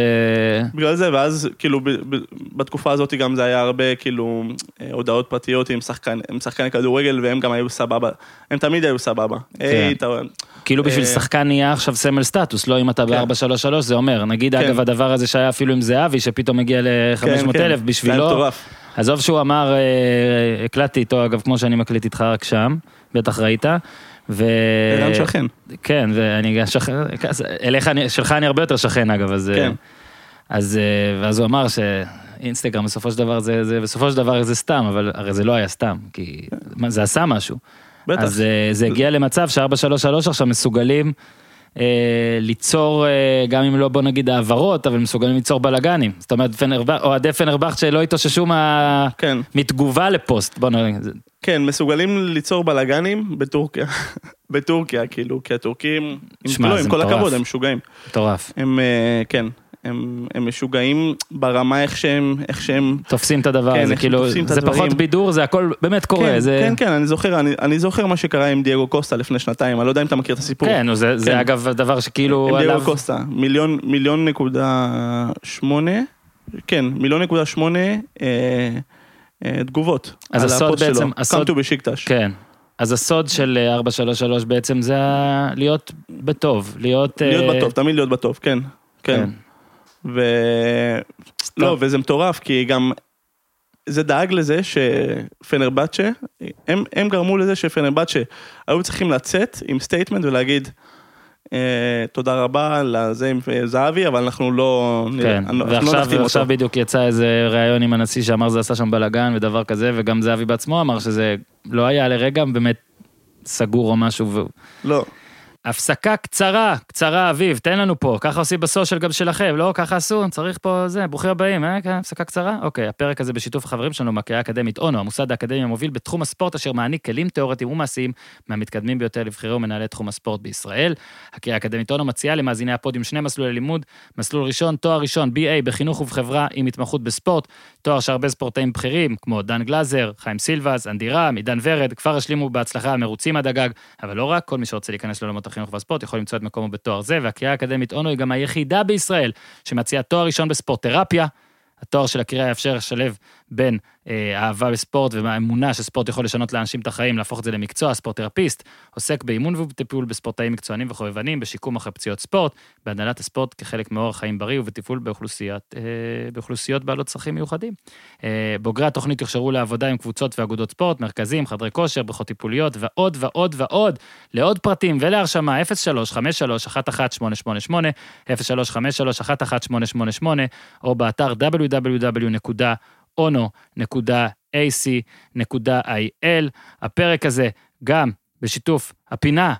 בגלל זה, ואז כאילו בתקופה הזאת גם זה היה הרבה כאילו אה, הודעות פרטיות עם שחקני כדורגל והם גם היו סבבה, הם תמיד היו סבבה. אתה... כאילו בשביל אה, שחקן נהיה עכשיו סמל סטטוס, לא אם אתה כן. ב-433 זה אומר, נגיד כן. אגב הדבר הזה שהיה אפילו עם זהבי, שפתאום הגיע ל-500 כן, כן. בשבילו. עזוב שהוא אמר, הקלטתי איתו אגב כמו שאני מקליט איתך רק שם, בטח ראית, ו... ערן שכן. כן, ואני גם שכן, אליך, אני- שלך אני הרבה יותר שכן אגב, אז... כן. אז, אה, ואז הוא אמר שאינסטגרם בסופו של דבר זה, זה, בסופו של דבר זה סתם, אבל הרי זה לא היה סתם, כי מה, זה עשה משהו. בטח. אז אה, זה הגיע למצב ש-433 עכשיו מסוגלים אה, ליצור, אה, גם אם לא בוא נגיד העברות, אבל מסוגלים ליצור בלאגנים. זאת אומרת, אוהדי פנרבכט שלא התאוששו מה... כן. מתגובה לפוסט, בוא נגיד, כן, מסוגלים ליצור בלאגנים בטורקיה. בטורקיה, כאילו, כי הטורקים, שמע, לא, זה עם כל מטורף. הכבוד, הם משוגעים. מטורף. הם, אה, כן, הם, הם משוגעים ברמה איך שהם, איך שהם... תופסים את הדבר כן, כאילו, זה הדברים. פחות בידור, זה הכל באמת קורה, כן, זה... כן, כן, אני זוכר, אני, אני זוכר מה שקרה עם דייגו קוסטה לפני שנתיים, אני לא יודע אם אתה מכיר את הסיפור. כן, זה, זה כן. אגב הדבר שכאילו עם עליו... דייגו קוסטה, מיליון, מיליון נקודה שמונה, כן, מיליון נקודה שמונה אה, תגובות. אז הסוד בעצם- שלו, הסוד- Come to בשיקטש. כן. אז הסוד של אה, 433 בעצם זה להיות בטוב, להיות... אה, להיות בטוב, תמיד להיות בטוב, כן, כן. ו... לא, וזה מטורף, כי גם זה דאג לזה שפנרבצ'ה, הם, הם גרמו לזה שפנרבצ'ה היו צריכים לצאת עם statement ולהגיד, אה, תודה רבה לזה עם זהבי, אבל אנחנו לא, כן, לא ועכשיו. בדיוק יצא איזה ראיון עם הנשיא שאמר זה עשה שם בלאגן ודבר כזה, וגם זהבי בעצמו אמר שזה לא היה לרגע באמת סגור או משהו. לא, הפסקה קצרה, קצרה אביב, תן לנו פה, ככה עושים בסושיאל גם שלכם, לא? ככה עשו, צריך פה זה, ברוכים הבאים, אה? כן, הפסקה קצרה? אוקיי, הפרק הזה בשיתוף החברים שלנו מהקריאה האקדמית אונו, המוסד האקדמי המוביל בתחום הספורט אשר מעניק כלים תיאורטיים ומעשיים מהמתקדמים ביותר לבחירי ומנהלי תחום הספורט בישראל. הקריאה האקדמית אונו מציעה למאזיני הפודיום שני מסלולי לימוד, מסלול ראשון, תואר ראשון, BA בחינוך ובחברה עם התמחות בספורט, תואר שהרבה ספורטאים בכירים, כמו דן גלאזר, חיים סילבס, אנדי רם, עידן ורד, כבר השלימו בהצלחה המרוצים עד הגג, אבל לא רק, כל מי שרוצה להיכנס לעולמות החינוך והספורט יכול למצוא את מקומו בתואר זה, והקריאה האקדמית אונו היא גם היחידה בישראל שמציעה תואר ראשון בספורט תרפיה. התואר של הקריאה יאפשר לשלב בין אה, אהבה בספורט והאמונה שספורט יכול לשנות לאנשים את החיים, להפוך את זה למקצוע, ספורט תרפיסט, עוסק באימון ובטיפול בספורטאים מקצוענים וחובבנים, בשיקום אחרי פציעות ספורט, בהנהלת הספורט כחלק מאורח חיים בריא ובטיפול באוכלוסיית, אה, באוכלוסיות בעלות צרכים מיוחדים. אה, בוגרי התוכנית יוכשרו לעבודה עם קבוצות ואגודות ספורט, מרכזים, חדרי כושר, בריכות טיפוליות ועוד ועוד ועוד. לעוד פרטים ולהרשמה 0353-1188, 0353-1188, או באתר www.ono.ac.il. הפרק הזה גם בשיתוף הפינה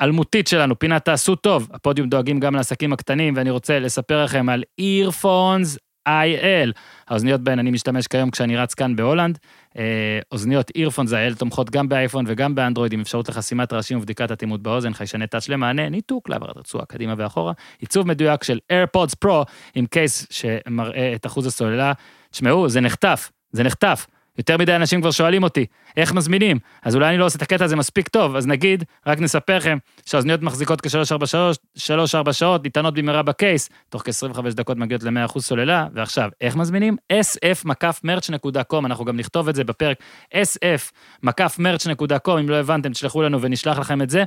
האלמותית שלנו, פינת תעשו טוב. הפודיום דואגים גם לעסקים הקטנים, ואני רוצה לספר לכם על earphones IL. האוזניות בהן אני משתמש כיום כשאני רץ כאן בהולנד. אה, אוזניות earphones IL תומכות גם באייפון וגם באנדרואיד עם אפשרות לחסימת רעשים ובדיקת אטימות באוזן, חיישני טאץ' למענה, ניתוק להעברת רצועה קדימה ואחורה, עיצוב מדויק של AirPods Pro עם קייס שמראה את אחוז הסוללה. תשמעו, זה נחטף, זה נחטף. יותר מדי אנשים כבר שואלים אותי, איך מזמינים? אז אולי אני לא עושה את הקטע הזה מספיק טוב, אז נגיד, רק נספר לכם שהאוזניות מחזיקות כ-3-4 שעות, ניתנות במהרה בקייס, תוך כ-25 דקות מגיעות ל-100% סוללה, ועכשיו, איך מזמינים? sf-merch.com, אנחנו גם נכתוב את זה בפרק sf-merch.com, אם לא הבנתם, תשלחו לנו ונשלח לכם את זה.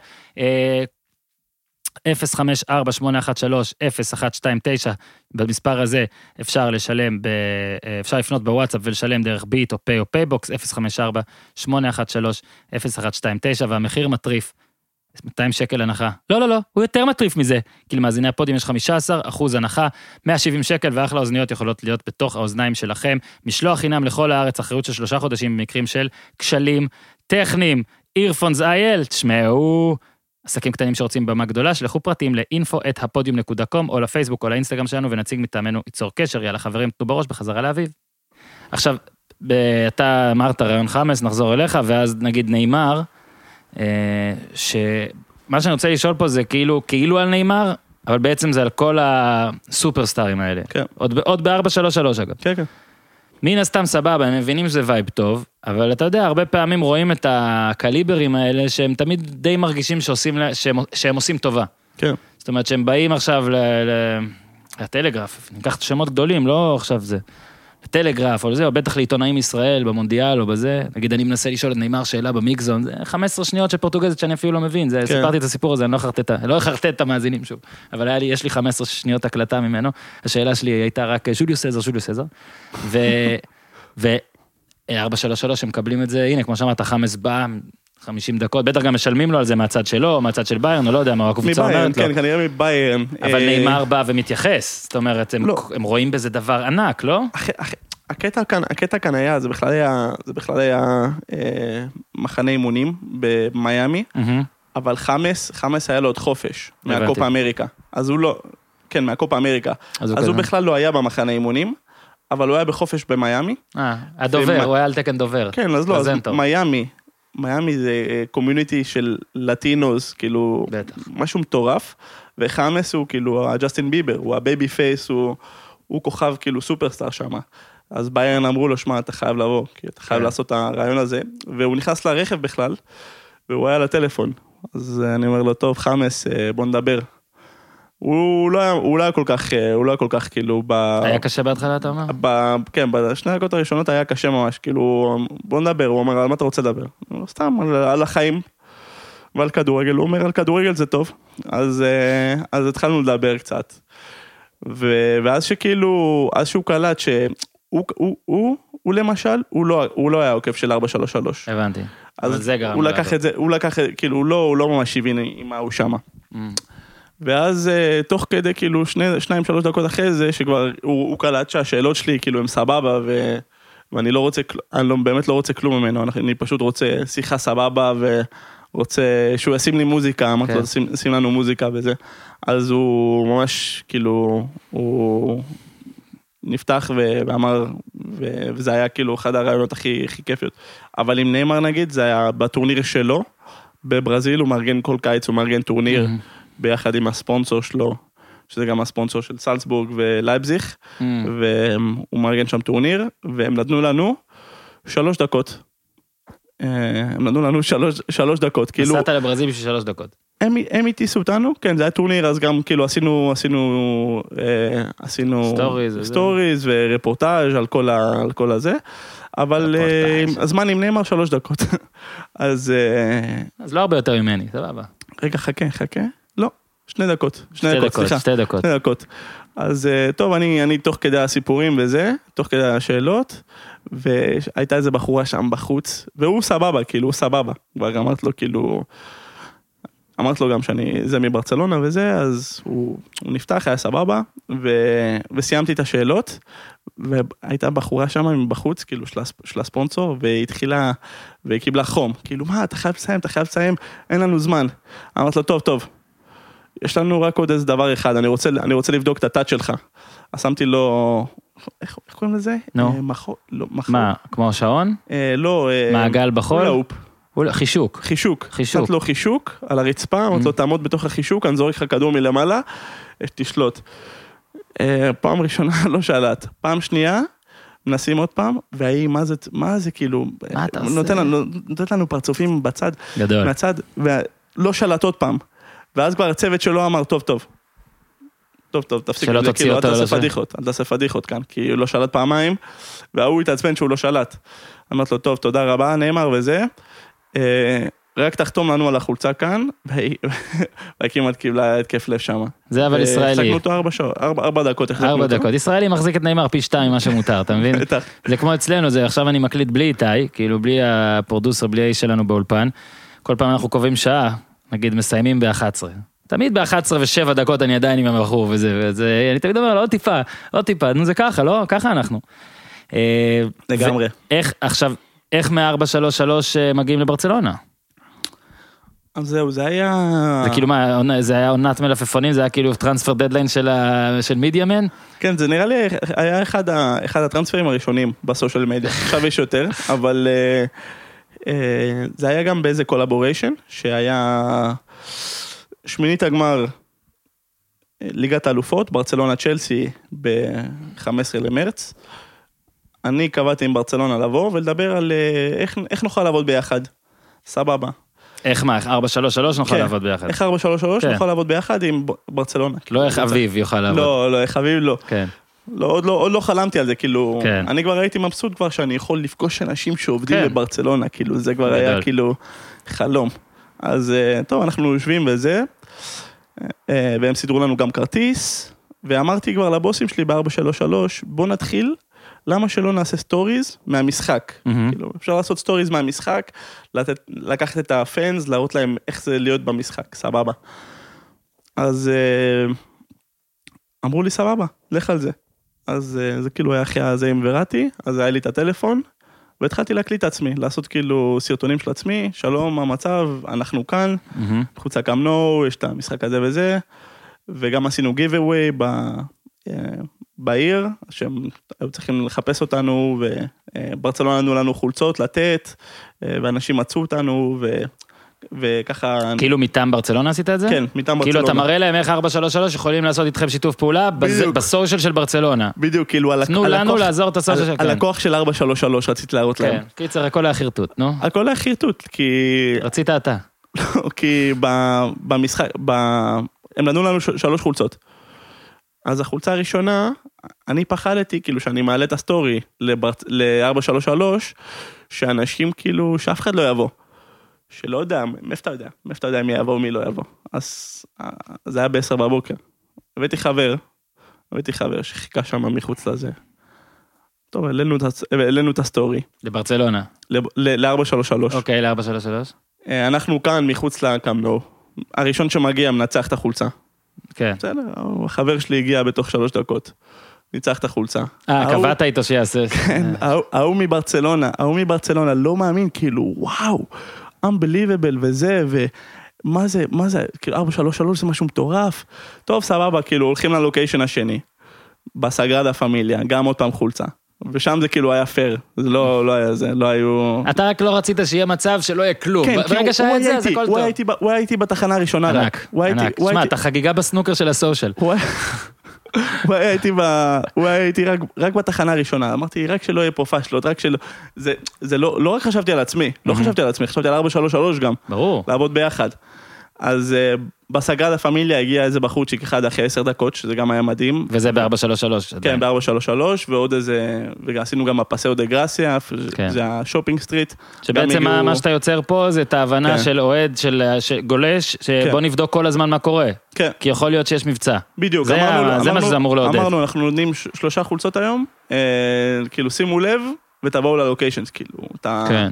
אה, 054-813-0129, במספר הזה אפשר לשלם, ב, אפשר לפנות בוואטסאפ ולשלם דרך ביט או pay או פייבוקס, 054-813-0129, והמחיר מטריף. 200 שקל הנחה. לא, לא, לא, הוא יותר מטריף מזה. כי למאזיני הפודיום יש 15 אחוז הנחה, 170 שקל ואחלה אוזניות יכולות להיות בתוך האוזניים שלכם. משלוח חינם לכל הארץ, אחריות של שלושה חודשים במקרים של כשלים טכניים. earphones IL, תשמעו, עסקים קטנים שרוצים במה גדולה, שלחו פרטים ל-info@הפודיום.com או לפייסבוק או לאינסטגרם שלנו ונציג מטעמנו ייצור קשר, יאללה חברים, תנו בראש בחזרה לאביב. עכשיו, אתה אמרת רעיון חמאס, נחזור אליך, ואז נגיד נאמר, אה, שמה שאני רוצה לשאול פה זה כאילו, כאילו על נאמר, אבל בעצם זה על כל הסופרסטארים האלה. כן. עוד ב-433 אגב. כן, כן. מן הסתם סבבה, הם מבינים שזה vibe טוב, אבל אתה יודע, הרבה פעמים רואים את הקליברים האלה, שהם תמיד די מרגישים שעושים, שהם, שהם עושים טובה. כן. זאת אומרת שהם באים עכשיו ל... ל... לטלגרף, ניקח שמות גדולים, לא עכשיו זה. לטלגרף או לזה, או בטח לעיתונאים ישראל במונדיאל או בזה. נגיד אני מנסה לשאול את ניימאר שאלה ב mixed zone, זה 15 שניות של פורטוגזית שאני אפילו לא מבין, זה, כן. סיפרתי את הסיפור הזה, אני לא אחרטט, לא את המאזינים שוב. אבל לי, יש לי 15 שניות הקלטה ממנו, השאלה שלי הייתה רק ז'וליו סזר, ז'וליו סזר. ו... ו... 433 הם מקבלים את זה, הנה, כמו שאמרת, חמאס בא, 50 דקות, בטח גם משלמים לו על זה מהצד שלו, מהצד של ביירן, או לא יודע מה הקבוצה מביירן, אומרת לו. כן, כנראה מביירן. אבל אה, נאמר בא ומתייחס, זאת אומרת, הם, לא. הם רואים בזה דבר ענק, לא? אח- אח- הקטע כאן, הקטע כאן היה, זה בכלל היה, זה בכלל היה אה, מחנה אימונים במיאמי. אבל חמאס, חמאס היה לו עוד חופש. מהקופה אמריקה. אז הוא לא, כן, מהקופה אמריקה. אז הוא אז הוא כזה. בכלל לא היה במחנה אימונים, אבל הוא היה בחופש במיאמי. אה, הדובר, ומה- הוא היה על תקן דובר. כן, אז לא, אז. מיאמי, מיאמי זה community של Latinos, כאילו, בטח. משהו מטורף, וחאמס הוא כאילו הג'סטין ביבר, הוא ה baby face, הוא, הוא כוכב כאילו superstar שם. אז ביירן אמרו לו, שמע, אתה חייב לבוא, כי אתה חייב כן. לעשות את הראיון הזה, והוא נכנס לרכב בכלל, והוא היה לטלפון. אז אני אומר לו, טוב, חמאס, אה, בוא נדבר. הוא לא היה, הוא לא היה כל כך, אה, הוא לא היה כל כך כאילו ב... היה קשה בהתחלה, אתה אומר? ב... כן, בשני הדקות הראשונות היה קשה ממש, כאילו, בוא נדבר, הוא אומר, על מה אתה רוצה לדבר? אומר, סתם, על, על החיים ועל כדורגל, הוא אומר, על כדורגל זה טוב. אז, אה, אז התחלנו לדבר קצת. ו... ואז שכאילו, אז שהוא קלט שהוא, הוא, הוא, הוא, הוא למשל, הוא לא, הוא לא היה עוקב של 433. הבנתי. אז זה גרם הוא לקח. את זה, הוא לקח, כאילו, הוא לא, הוא לא ממש הבין עם מה הוא שמה. Mm. ואז אה, תוך כדי כאילו שני, שניים שלוש דקות אחרי זה שכבר הוא, הוא קלט שהשאלות שלי כאילו הם סבבה ו, ואני לא רוצה, אני לא, באמת לא רוצה כלום ממנו, אני, פשוט רוצה שיחה סבבה ורוצה שהוא ישים לי מוזיקה, אמרתי כן. לו שים, שים לנו מוזיקה וזה, אז הוא ממש כאילו, הוא נפתח ו- ואמר, ו- וזה היה כאילו אחד הראיונות הכי, הכי כיפיות, אבל עם ניימאר נגיד זה היה בטורניר שלו, בברזיל הוא מארגן כל קיץ, הוא מארגן טורניר. Mhm. ביחד עם הספונסור שלו, שזה גם הספונסור של סלצבורג ולייבזיך, Mm. והוא מארגן שם טורניר, והם נתנו לנו שלוש דקות. אה, הם נתנו לנו שלוש, שלוש דקות, כאילו, נסעת לברזיל בשביל שלוש דקות. הם, הם הטיסו אותנו, כן, זה היה טורניר, אז גם כאילו עשינו, עשינו, אה, עשינו סטוריז. סטוריז ורפורטאז' על כל, ה, על כל הזה, אבל אה. הזמן עם נאמר שלוש דקות, אז אה, אז לא הרבה יותר ממני, סבבה. רגע, חכה, חכה, לא, שני דקות, שני שתי דקות, סליחה, שתי דקות. שתי דקות. אז אה, טוב, אני, אני תוך כדי הסיפורים וזה, תוך כדי השאלות, והייתה איזה בחורה שם בחוץ, והוא סבבה, כאילו, הוא סבבה. כבר אמרת לו, כאילו, אמרת לו גם שאני, זה מברצלונה וזה, אז הוא, הוא נפתח, היה סבבה, ו, וסיימתי את השאלות, והייתה בחורה שם מבחוץ, כאילו, של, של הספונסור, והיא התחילה, והיא קיבלה חום. כאילו, מה, אתה חייב לסיים, אתה חייב לסיים, אין לנו זמן. אמרתי לו, טוב, טוב, יש לנו רק עוד איזה דבר אחד, אני רוצה, אני רוצה לבדוק את הטאט שלך. אז שמתי לו, איך, איך קוראים לזה? נו. אה, מחור, לא, מחור. מה, כמו שעון? אה, לא, אה, מעגל בחול? אולי- חישוק. חישוק. חישוק. נתת לו חישוק על הרצפה, אמרתי Mm. לו תעמוד בתוך החישוק, אני זורק לך כדור מלמעלה, אה, תשלוט. אה, פעם ראשונה לא שלט, פעם שנייה, מנסים עוד פעם, והיא, מה זה, מה זה כאילו, מה אתה עושה? נותן לנו פרצופים בצד, גדול. מהצד, ולא שלט עוד פעם. ואז כבר הצוות שלו אמר, טוב, טוב. טוב, טוב, תפסיק עם זה, כאילו, אל תעשה. פדיחות, אל תעשה פדיחות כאן, כי הוא לא שלט פעמיים, וההוא התעצבן שהוא לא שלט. אמרתי לו, טוב, תודה רבה, נאמר וזה. אה, רק תחתום לנו על החולצה כאן, והיא כמעט קיבלה התקף לב שם. זה אבל ישראלי. הפסקנו אותו ארבע שעות, ארבע דקות. החזקנו ארבע. דקות. ישראלי מחזיק את נאמר פי שתיים ממה שמותר, אתה מבין? בטח. זה כמו אצלנו, זה עכשיו אני מקליט בלי איתי, כאילו בלי הפרודוסר, בלי האיש שלנו באולפן. כל פעם אנחנו קובעים שעה, נגיד מסיימים ב-11. תמיד ב-11 ו-7 דקות אני עדיין עם הבחור וזה, וזה, אני תמיד אומר לו עוד טיפה, עוד טיפה, נו זה ככה, לא? ככה אנחנו. אה, לגמרי. איך, עכשיו, איך מ-433 אה, מגיעים לברצלונה? אז זהו, זה היה... זה כאילו מה, זה היה עונת מלפפונים, זה היה כאילו transfer deadline של ה- של media man? כן, זה נראה לי היה אחד, ה, אחד ה transferים הראשונים ב social media, עכשיו יש יותר, אבל אה, זה היה גם באיזה collaboration, שהיה שמינית הגמר אה, ליגת האלופות, ברצלונה צ'לסי ב-15 למרץ. אני קבעתי עם ברצלונה לבוא ולדבר על אה, איך, איך נוכל לעבוד ביחד. סבבה. איך מה, איך 433 נוכל כן. לעבוד ביחד? איך 433 כן. נוכל לעבוד ביחד עם ברצלונה. לא איך אביב יוכל לעבוד. לא, לא, איך אביב לא. כן. לא, עוד לא, עוד לא חלמתי על זה, כאילו, כן. אני כבר הייתי מבסוט כבר שאני יכול לפגוש אנשים שעובדים כן. בברצלונה, כאילו, זה כבר. היה כאילו חלום. אז אה, טוב, אנחנו יושבים וזה, אה, והם סידרו לנו גם כרטיס, ואמרתי כבר לבוסים שלי ב-433, בוא נתחיל, למה שלא נעשה סטוריז מהמשחק? מהמם. כאילו, אפשר לעשות סטוריז מהמשחק, לתת, לקחת את ה fans, להראות להם איך זה להיות במשחק, סבבה. אז אה, אמרו לי, סבבה, לך על זה. אז אה, זה כאילו היה אחרי הזה עם וראטי, אז היה לי את הטלפון, והתחלתי להקליט את עצמי, לעשות כאילו סרטונים של עצמי, שלום, מה המצב, אנחנו כאן. חוץ לקאמנו, יש את המשחק הזה וזה, וגם עשינו giveaway ב, אה, בעיר, שהם היו צריכים לחפש אותנו, וברצלונה נתנו לנו חולצות לתת, אה, ואנשים מצאו אותנו, ו, וככה, כאילו מטעם ברצלונה עשית את זה? כן, מטעם כאילו אתה ברצלונה. מראה להם איך 433 יכולים לעשות איתכם שיתוף פעולה. בסושיאל של ברצלונה. בדיוק, כאילו על תנו על לנו הכוח- לעזור את הסושיאל על- של- כן. הלקוח של 433 רציתי להראות להם. כן, קיצר הכל היה חרטוט, נו. הכל היה חרטוט, כי רצית אתה. כי ב- במשחק. הם נתנו לנו שלוש חולצות. אז החולצה הראשונה, אני פחדתי, כאילו, שאני מעלה את הסטורי ל-433, שאנשים כאילו, שאף אחד לא יבוא. שלא יודע, מאיפה אתה יודע? מאיפה אתה יודע מי יבוא ומי לא יבוא? אז אה, זה היה ב-10 בבוקר. הבאתי חבר, הבאתי חבר שחיכה שם מחוץ לזה. טוב, העלינו את הסטורי, לברצלונה. ל-433. אוקיי, ל-433. אה, אנחנו כאן מחוץ לקאמנו. הראשון שמגיע מנצח את החולצה. כן. בסדר, החבר שלי הגיע בתוך שלוש דקות. ניצח את החולצה. אה, קבעת איתו שיעשה. כן, ההוא- ההוא מברצלונה, ההוא מברצלונה, לא מאמין, כאילו, וואו, unbelievable וזה, ומה זה, מה זה, כאילו, 433 זה משהו מטורף. טוב, סבבה, כאילו, הולכים ללוקיישן השני. בסגרדה פמיליה, גם עוד פעם חולצה. ושם זה כאילו היה פייר, זה לא, לא היה זה, לא היו... אתה רק לא רצית שיהיה מצב שלא יהיה כלום. כן, ברגע כאילו, שהיה הוא את זה, אז הכל טוב. הוא היה איתי בתחנה הראשונה רק. ענק, ענק. שמע, אתה חגיגה בסנוקר של הסושיאל. הוא היה- איתי ב... הוא היה איתי רק, רק בתחנה הראשונה, אמרתי רק שלא יהיה פה פאשלות, רק שלא... זה, זה לא, לא רק חשבתי על עצמי, לא חשבתי על עצמי, חשבתי על 433 גם, ברור. לעבוד ביחד. אז אה, בסגרדה פמיליה הגיע איזה בחורצ'יק אחד אחרי עשר דקות, שזה גם היה מדהים. וזה ב-433. כן, ב-433, ועוד איזה, ועשינו גם הפסאו דה גרסיה, כן. זה ה shopping street. שבעצם מה, הגיעו- מה שאתה יוצר פה זה את ההבנה כן. של אוהד, של, של גולש, שבוא כן. נבדוק כל הזמן מה קורה. כן, כי יכול להיות שיש מבצע. בדיוק, זה אמרנו, זה מה אמרנו- שזה אמור לעודד. אמרנו, אנחנו נותנים שלושה חולצות היום, אה, כאילו שימו לב ותבואו ל locations, כאילו, אתה... כן.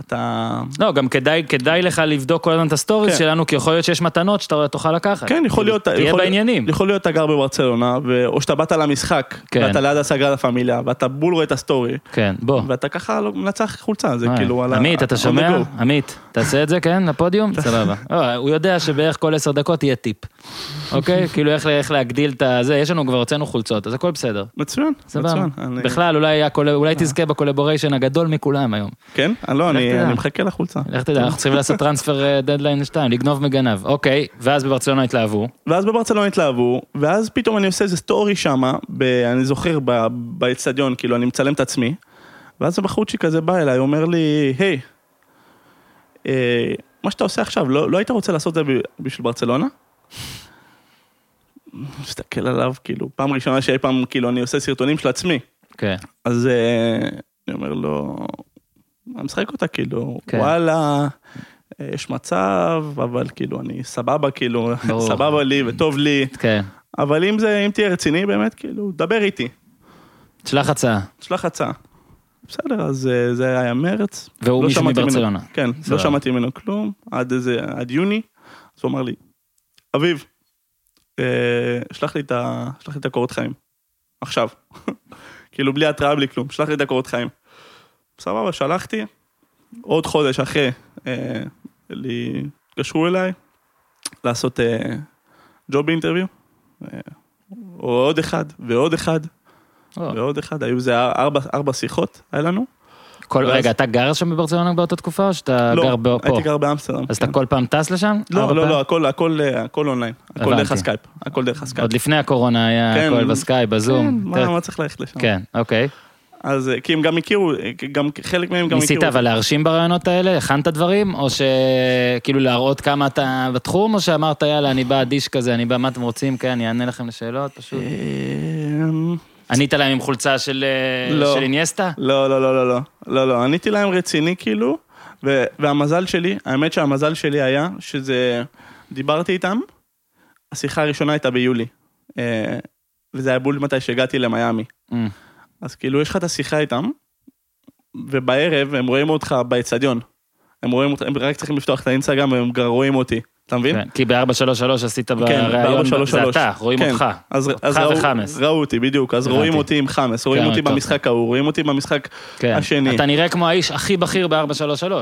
אתה... לא, גם כדאי, כדאי לך לבדוק כל הזמן את הסטוריז כן. שלנו, כי יכול להיות שיש מתנות שאתה תוכל לקחת. כן, יכול להיות... תהיה יכול- בעניינים. יכול להיות אתה גר בברצלונה, ו- או שאתה באת למשחק, כן. ואתה ליד הסגרדה פמיליה, ואתה בול רואה את הסטורי, כן, בוא. ואתה ככה לא מנצח חולצה, זה וואי. כאילו על ה... עמית, אתה שומע? עמית, תעשה את זה, כן? לפודיום? סבבה. לא, הוא יודע שבערך כל עשר דקות יהיה טיפ. אוקיי? כאילו איך איך להגדיל את הזה, יש לנו כבר הוצאנו חולצות, אז הכל בסדר. מצוין. מצוין. אני- בכלל, אולי היה קול- אולי תזכה ב collaboration הגדול מכולם היום. כן? אה, לא, אני. אני מחכה לחולצה. לך תדע, אנחנו צריכים לעשות transfer deadline 2, לגנוב מגנב. אוקיי, ואז בברצלונה התלהבו. ואז בברצלונה התלהבו, ואז פתאום אני עושה איזה סטורי שמה, ב- אני זוכר באצטדיון, כאילו אני מצלם את עצמי, ואז הבחורצ'יק כזה בא אליי, אומר לי, היי, אה, מה שאתה עושה עכשיו, לא, לא היית רוצה לעשות את זה בשביל ברצלונה? מסתכל עליו, כאילו, פעם ראשונה שאי פעם, כאילו, אני עושה סרטונים של עצמי. כן. אז אה, אני אומר לו, אני משחק אותה, כאילו, כן. וואלה, אה, יש מצב, אבל כאילו, אני סבבה, כאילו, ברור. סבבה לי וטוב לי, כן. אבל אם זה, אם תהיה רציני באמת, כאילו, דבר איתי, שלח הצעה. שלח הצעה. בסדר, אז אה, זה היה מרץ. והוא לא מישהו מברצלונה. כן, סבבה. לא שמעתי ממנו כלום, עד איזה, עד יוני, אז הוא אמר לי, אביב, שלח לי את ה- שלח לי את הקורות חיים, עכשיו. כאילו, בלי התראה, בלי כלום, שלח לי את הקורות חיים. סבבה, שלחתי, עוד חודש אחרי, אה, לי, התקשרו אליי, לעשות אה, job interview, אה, עוד אחד, ועוד אחד. ועוד אחד, היו איזה ארבע, ארבע שיחות, היה לנו. כל, ואז- רגע, אתה גר שם בברצלונה באותה תקופה, או שאתה לא, גר ב- פה? הייתי גר באמסטרדם. אז כן. אתה כל פעם טס לשם? לא, לא, פעם? לא, הכל, הכל, אה, הכל אונליין. הכל הבנתי. דרך הסקייפ. הכל דרך הסקייפ. עוד לפני הקורונה היה כן. הכל בסקייפ, בזום. כן, מה, מה צריך ללכת לשם? כן, אוקיי. אז אה, כי הם גם הכירו, גם חלק מהם גם הכירו. ניסית אבל להרשים ברעיונות האלה? הכנת דברים? או שכאילו להראות כמה אתה בתחום? או שאמרת יאללה אני בא אדיש כזה, אני בא מה אתם רוצים? כן, אני אענה לכם לשאלות פשוט. ענית להם עם חולצה של אה, לא. של אינייסטה? לא, לא, לא, לא, לא, לא, לא, עניתי להם רציני כאילו, ו- והמזל שלי, האמת שהמזל שלי היה שזה, דיברתי איתם, השיחה הראשונה הייתה ביולי, אה, וזה היה בול מתי שהגעתי למיאמי. אה, אז כאילו יש לך את השיחה איתם, ובערב הם רואים אותך באצטדיון. הם רואים אותך, הם רק צריכים לפתוח את האינסטגרם והם רואים אותי, אתה מבין? כן, כי ב-433 עשית כן, בריאיון, ב-433. זה אתה, רואים כן. אותך. אז, אותך אז וחמאס. ראו אותי, בדיוק, אז. רואים אותי עם חמאס, רואים כן, אותי. במשחק ההוא, רואים אותי במשחק כן. השני. אתה נראה כמו האיש הכי בכיר ב-433,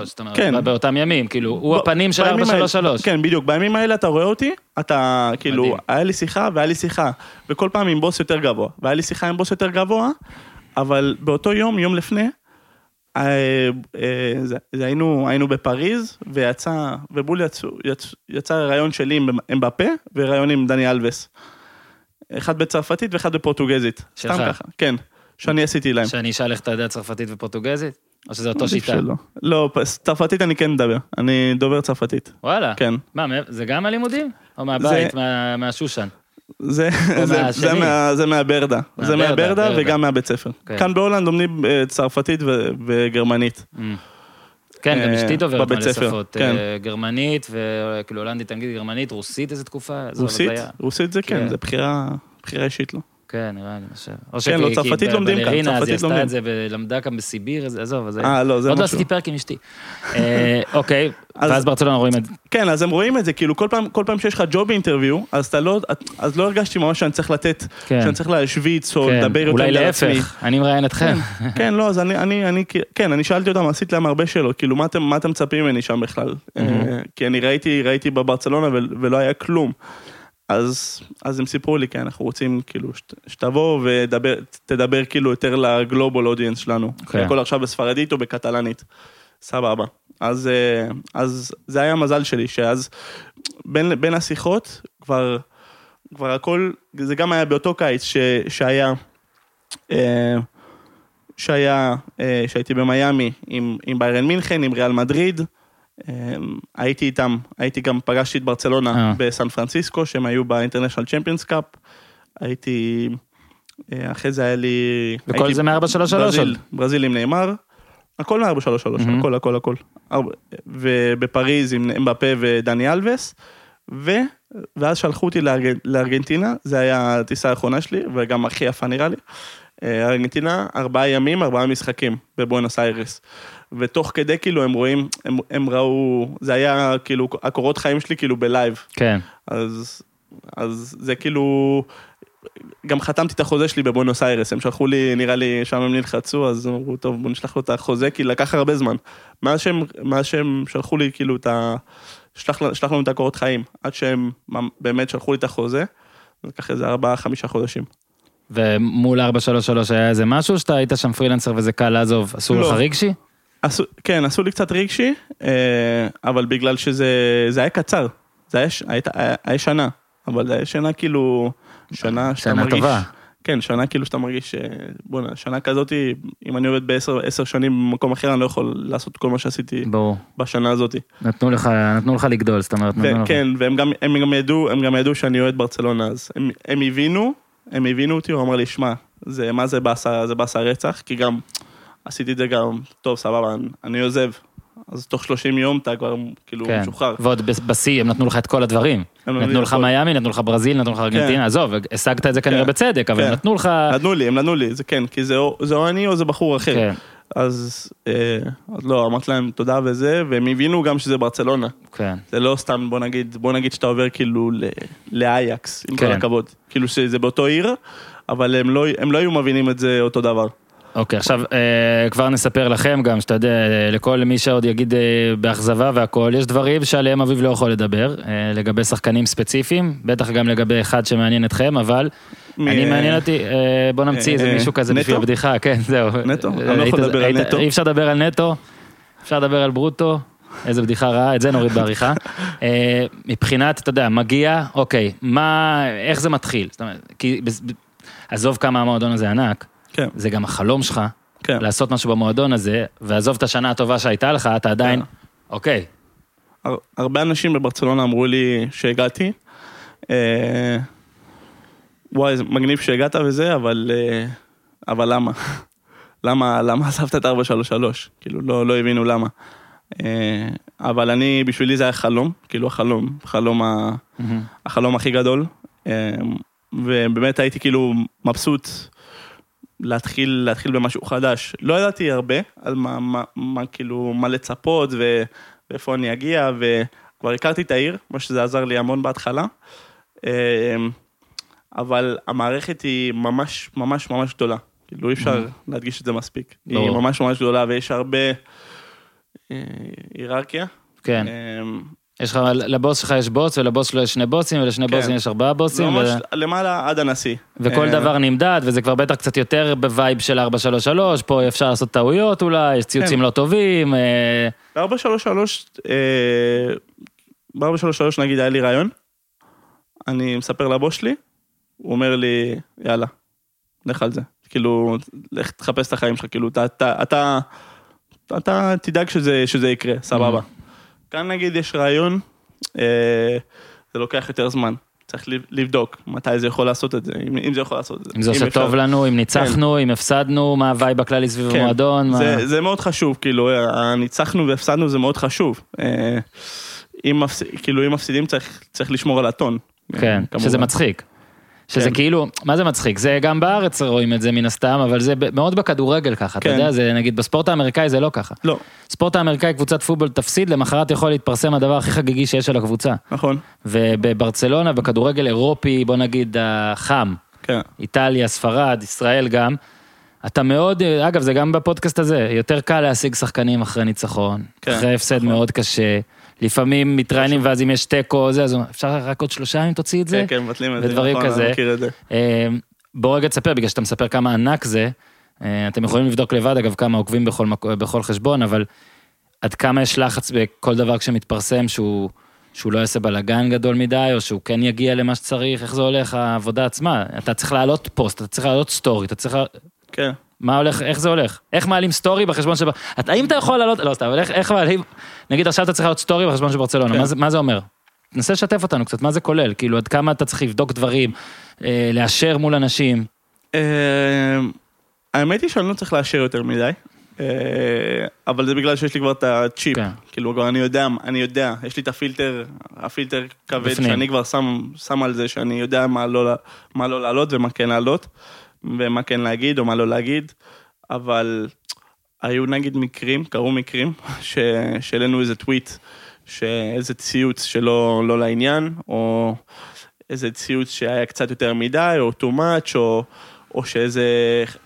זאת אומרת. באותם ימים, כאילו, הוא הפנים של בימים האלה- 433. כן, בדיוק, בימים האלה אתה רואה אותי, אתה, כאילו. היה לי שיחה והיה לי שיחה, וכל פעם עם בוס יותר גבוה, והיה לי שיחה עם בוס יותר גבוה, אבל באותו יום, יום לפני, זה, זה היינו, היינו בפריז, ויצא, ובול יצא, יצא, יצא רעיון שלי עם אמבפה, ורעיון עם דני אלווס. אחד בצרפתית ואחד בפורטוגזית. שלך? סתם ככה, כן, שאני עשיתי להם. שאני אשאל איך אתה יודע צרפתית ופורטוגזית? או שזה אותו שיטה? שלא. לא, צרפתית אני כן מדבר, אני דובר צרפתית, וואלה. כן. מה, זה גם הלימודים? או מהבית, מה- מהשושן? זה, זה. זה, מה, זה מהברדה, זה מהברדה, מהברדה ברדה. וגם מהבית ספר. כן. כאן בהולנד לומדים אה, צרפתית ו- וגרמנית. Mm. כן, גם אה, אשתי דוברת מלא שפות. כן. אה, גרמנית, וכאילו הולנדית, אנגלית, גרמנית, רוסית איזה תקופה? רוסית. רוסית זה כן. כן, זה בחירה, בחירה אישית לו. כן, נראה לי, אני חושב. או כן, לא, צרפתית לומדים כאן, בבלרינה, אז היא צרפתית עשתה לומדים. את זה ולמדה כאן בסיביר, עזוב, אז... אה, לא, זה עוד לא משהו. עשיתי פרק עם אשתי. אה, אוקיי, אז- ואז ברצלונה רואים את זה. כן, אז הם רואים את זה, כאילו כל פעם, כל פעם שיש לך ג'וב אינטרוויו, אז אתה לא, אז לא הרגשתי ממש שאני צריך לתת, כן. שאני צריך להשוויץ או כן, לדבר יותר אולי על עצמי. להפך, אני מראיין אתכם. כן, לא, אז אני, כן, אני שאלתי אותם, עשיתי להם הרבה שאלות, כאילו, מה אתם, מצפים ממני שם בכלל? אה, כי אני ראיתי, בברצלונה ול- ולא היה כלום. אז, אז הם סיפרו לי, כן, אנחנו רוצים, כאילו, שת, שתבוא ותדבר כאילו יותר לגלובל אודיאנס שלנו. כן. הכל עכשיו בספרדית או בקטלנית. סבבה. אז, אה, אז זה היה המזל שלי, שאז בין, בין השיחות כבר, כבר הכל, זה גם היה באותו קיץ ש, שהיה, אה, שהיה, אה, שהייתי במיאמי עם, עם ביירן מינכן, עם ריאל מדריד, הייתי איתם, הייתי גם, פגשתי את אה. ברצלונה בסן פרנסיסקו, שהם היו באינטרנשיונל צ'מפיונס קאפ. הייתי, אה, אחרי זה היה לי... וכל זה מ-433 ברזיל. ברזיל עם נאמר. הכל מ-433, מהמם. הכל, הכל, הכל. ובפריז עם אמבפה ודני אלווס. ו... ואז שלחו אותי לארג... לארגנטינה, זה היה הטיסה האחרונה שלי, וגם הכי יפה נראה לי. אה, ארגנטינה, ארבעה ימים, ארבעה משחקים בבואנוס איירס. ותוך כדי כאילו הם רואים, הם, הם ראו, זה היה כאילו הקורות חיים שלי כאילו בלייב. כן. אז, אז זה כאילו, גם חתמתי את החוזה שלי בבואנוס איירס, הם שלחו לי, נראה לי, שם הם נלחצו, אז אמרו, טוב, בוא נשלח לו את החוזה, כי לקח הרבה זמן. מאז שהם, מאז שהם שלחו לי כאילו את ה... שלח, שלח לנו את הקורות חיים, עד שהם באמת שלחו לי את החוזה, לקח איזה ארבעה, חמישה חודשים. ומול 433 היה איזה משהו שאתה היית שם פרילנסר וזה קל לעזוב, עשו לא. לך רגשי? עשו, כן, עשו לי קצת רגשי, אה, אבל בגלל שזה זה היה קצר, זה היה, ש- הייתה, היה, היה שנה, אבל זה היה שנה כאילו, שנה שאתה שנה מרגיש, טובה. כן, שנה כאילו שאתה מרגיש, אה, בוא'נה, שנה כזאת, אם אני עובד בעשר עשר שנים במקום אחר, אני לא יכול לעשות כל מה שעשיתי ברור. בשנה הזאת. נתנו לך, נתנו לך לגדול, זאת אומרת, נתנו לך. וכן, והם גם, הם גם ידעו, הם גם ידעו שאני אוהד ברצלונה, אז הם, הם הבינו, הם הבינו אותי, הוא אמר לי, שמע, זה, מה זה באסה, זה באסה רצח, כי גם עשיתי את זה גם, טוב, סבבה, אני, עוזב. אז תוך 30 יום אתה כבר כאילו כן. משוחרר. ועוד בשיא הם נתנו לך את כל הדברים. נתנו לך. מיאמי, נתנו לך ברזיל, נתנו לך ארגנטינה, עזוב, השגת את זה כנראה כן. בצדק, אבל כן. נתנו לך... נתנו לי, הם נתנו לי, זה כן, כי זה או, זה או אני או זה בחור אחר. כן, אז, אה, אז לא, אמרתי להם תודה וזה, והם הבינו גם שזה ברצלונה. כן. זה לא סתם, בוא נגיד, בוא נגיד שאתה עובר כאילו לאייקס, עם כל כן. הכבוד. כאילו שזה באותו עיר, אבל הם לא, הם לא היו מבינים את זה אותו דבר. אוקיי, עכשיו אה, כבר נספר לכם גם, שאתה יודע, אה, לכל מי שעוד יגיד אה, באכזבה והכל, יש דברים שעליהם אביב לא יכול לדבר, לגבי שחקנים ספציפיים, בטח גם לגבי אחד שמעניין אתכם, אבל אני מעניין אותי, בוא נמציא איזה מישהו כזה? בשביל הבדיחה, כן, זהו. נטו? אני לא יכול לדבר על נטו. אי אפשר לדבר על נטו, אפשר לדבר על ברוטו, איזה בדיחה רעה, את זה נוריד בעריכה. מבחינת, אתה יודע, מגיע, אוקיי, מה, איך זה מתחיל? זאת אומרת, כי, עזוב כמה המועדון הזה ענק, כן, זה גם החלום שלך, כן. לעשות משהו במועדון הזה, ועזוב את השנה הטובה שהייתה לך, אתה עדיין, כן. אוקיי, הר- הרבה אנשים בברצלונה אמרו לי שהגעתי. אה, וואי, זה מגניב שהגעת וזה, אבל, אה, אבל למה? למה, למה עזבת את 433? כאילו, לא, לא הבינו למה. אה, אבל אני, בשבילי זה היה חלום, כאילו החלום, חלום, ה, החלום הכי גדול. אה, ובאמת הייתי כאילו מבסוט להתחיל, להתחיל במשהו חדש. לא ידעתי הרבה על מה, מה, מה כאילו, מה לצפות ו, ואיפה אני אגיע, וכבר הכרתי את העיר, מה שזה עזר לי המון בהתחלה. אה, אבל המערכת היא ממש ממש ממש גדולה. כאילו אי אפשר להדגיש את זה מספיק. היא ברור. ממש ממש גדולה ויש הרבה אה, היררכיה. כן. אה, יש לך, לבוס שלך יש בוס, ולבוס שלו יש שני בוסים, ולשני כן. בוסים יש ארבעה זה בוסים, ממש ו- למעלה עד הנשיא. וכל אה, דבר נמדד, וזה כבר בטח קצת יותר בווייב של 433, פה אפשר לעשות טעויות אולי, יש ציוצים כן. לא טובים, אה, ב-433, אה, ב-433 נגיד היה לי רעיון, אני מספר לבוס שלי, הוא אומר לי, יאללה, לך על זה. כאילו, לך תחפש את החיים שלך, כאילו, אתה, אתה, אתה, אתה תדאג שזה, שזה יקרה, סבבה. כאן נגיד יש רעיון, אה, זה לוקח יותר זמן. צריך לב- לבדוק מתי זה יכול לעשות את זה, אם, אם זה יכול לעשות את זה. אם זה עושה אפשר. טוב לנו, אם ניצחנו, אם הפסדנו, מה הווייב הכללי סביב כן. המועדון, מה... זה, זה מאוד חשוב, כאילו, הניצחנו והפסדנו זה מאוד חשוב. אה, אם. כאילו, אם מפסידים צריך, צריך לשמור על הטון. כן, כמובן. שזה מצחיק. שזה כן. כאילו, מה זה מצחיק? זה גם בארץ רואים את זה מן הסתם, אבל זה מאוד בכדורגל ככה, אתה כן. יודע, זה נגיד בספורט האמריקאי זה לא ככה. לא, ספורט האמריקאי קבוצת פוטבול תפסיד, למחרת יכול להתפרסם הדבר הכי חגיגי שיש על הקבוצה. נכון, ובברצלונה, בכדורגל אירופי, בוא נגיד החם, כן, איטליה, ספרד, ישראל גם, אתה מאוד, אגב זה גם בפודקאסט הזה, יותר קל להשיג שחקנים אחרי ניצחון, כן, אחרי הפסד נכון. מאוד קשה, לפעמים מתראיינים ואז אם יש תיקו זה, אז אפשר רק עוד שלושה אם תוציא את זה, כן, כן, מבטלים את זה, ודברים נכון, כזה. אני מכיר את זה. אה, בוא רגע תספר, בגלל שאתה מספר כמה ענק זה, אה, אתם יכולים לבדוק לבד, אגב, כמה עוקבים בכל, בכל חשבון, אבל עד כמה יש לחץ בכל דבר כשמתפרסם שהוא, שהוא לא יעשה בלאגן גדול מדי, או שהוא כן יגיע למה שצריך, איך זה הולך, העבודה עצמה. אתה צריך להעלות פוסט, אתה צריך להעלות סטורי, אתה צריך... כן. מה הולך, איך זה הולך? איך מעלים סטורי בחשבון של... אתה- האם אתה יכול לעלות, לא סתם, אבל איך- איך מעלים, נגיד עכשיו אתה צריך לעלות סטורי בחשבון של ברצלונה, כן. מה מה זה אומר? תנסה לשתף אותנו קצת, מה זה כולל? כאילו, עד כמה אתה צריך לבדוק דברים, אה, לאשר מול אנשים. אה, האמת היא שאני לא צריך לאשר יותר מדי, אה, אבל זה בגלל שיש לי כבר את הצ'יפ, כן. כאילו כבר אני יודע, אני יודע, יש לי את הפילטר, הפילטר כבד בפנים. שאני כבר שם, שם על זה שאני יודע מה לא, מה לא לעלות ומה כן לעלות, ומה כן להגיד או מה לא להגיד, אבל היו נגיד מקרים, קרו מקרים, שהעלינו איזה טוויט, שאיזה ציוץ שלא לא לעניין, או איזה ציוץ שהיה קצת יותר מדי, או too much, או, או שאיזה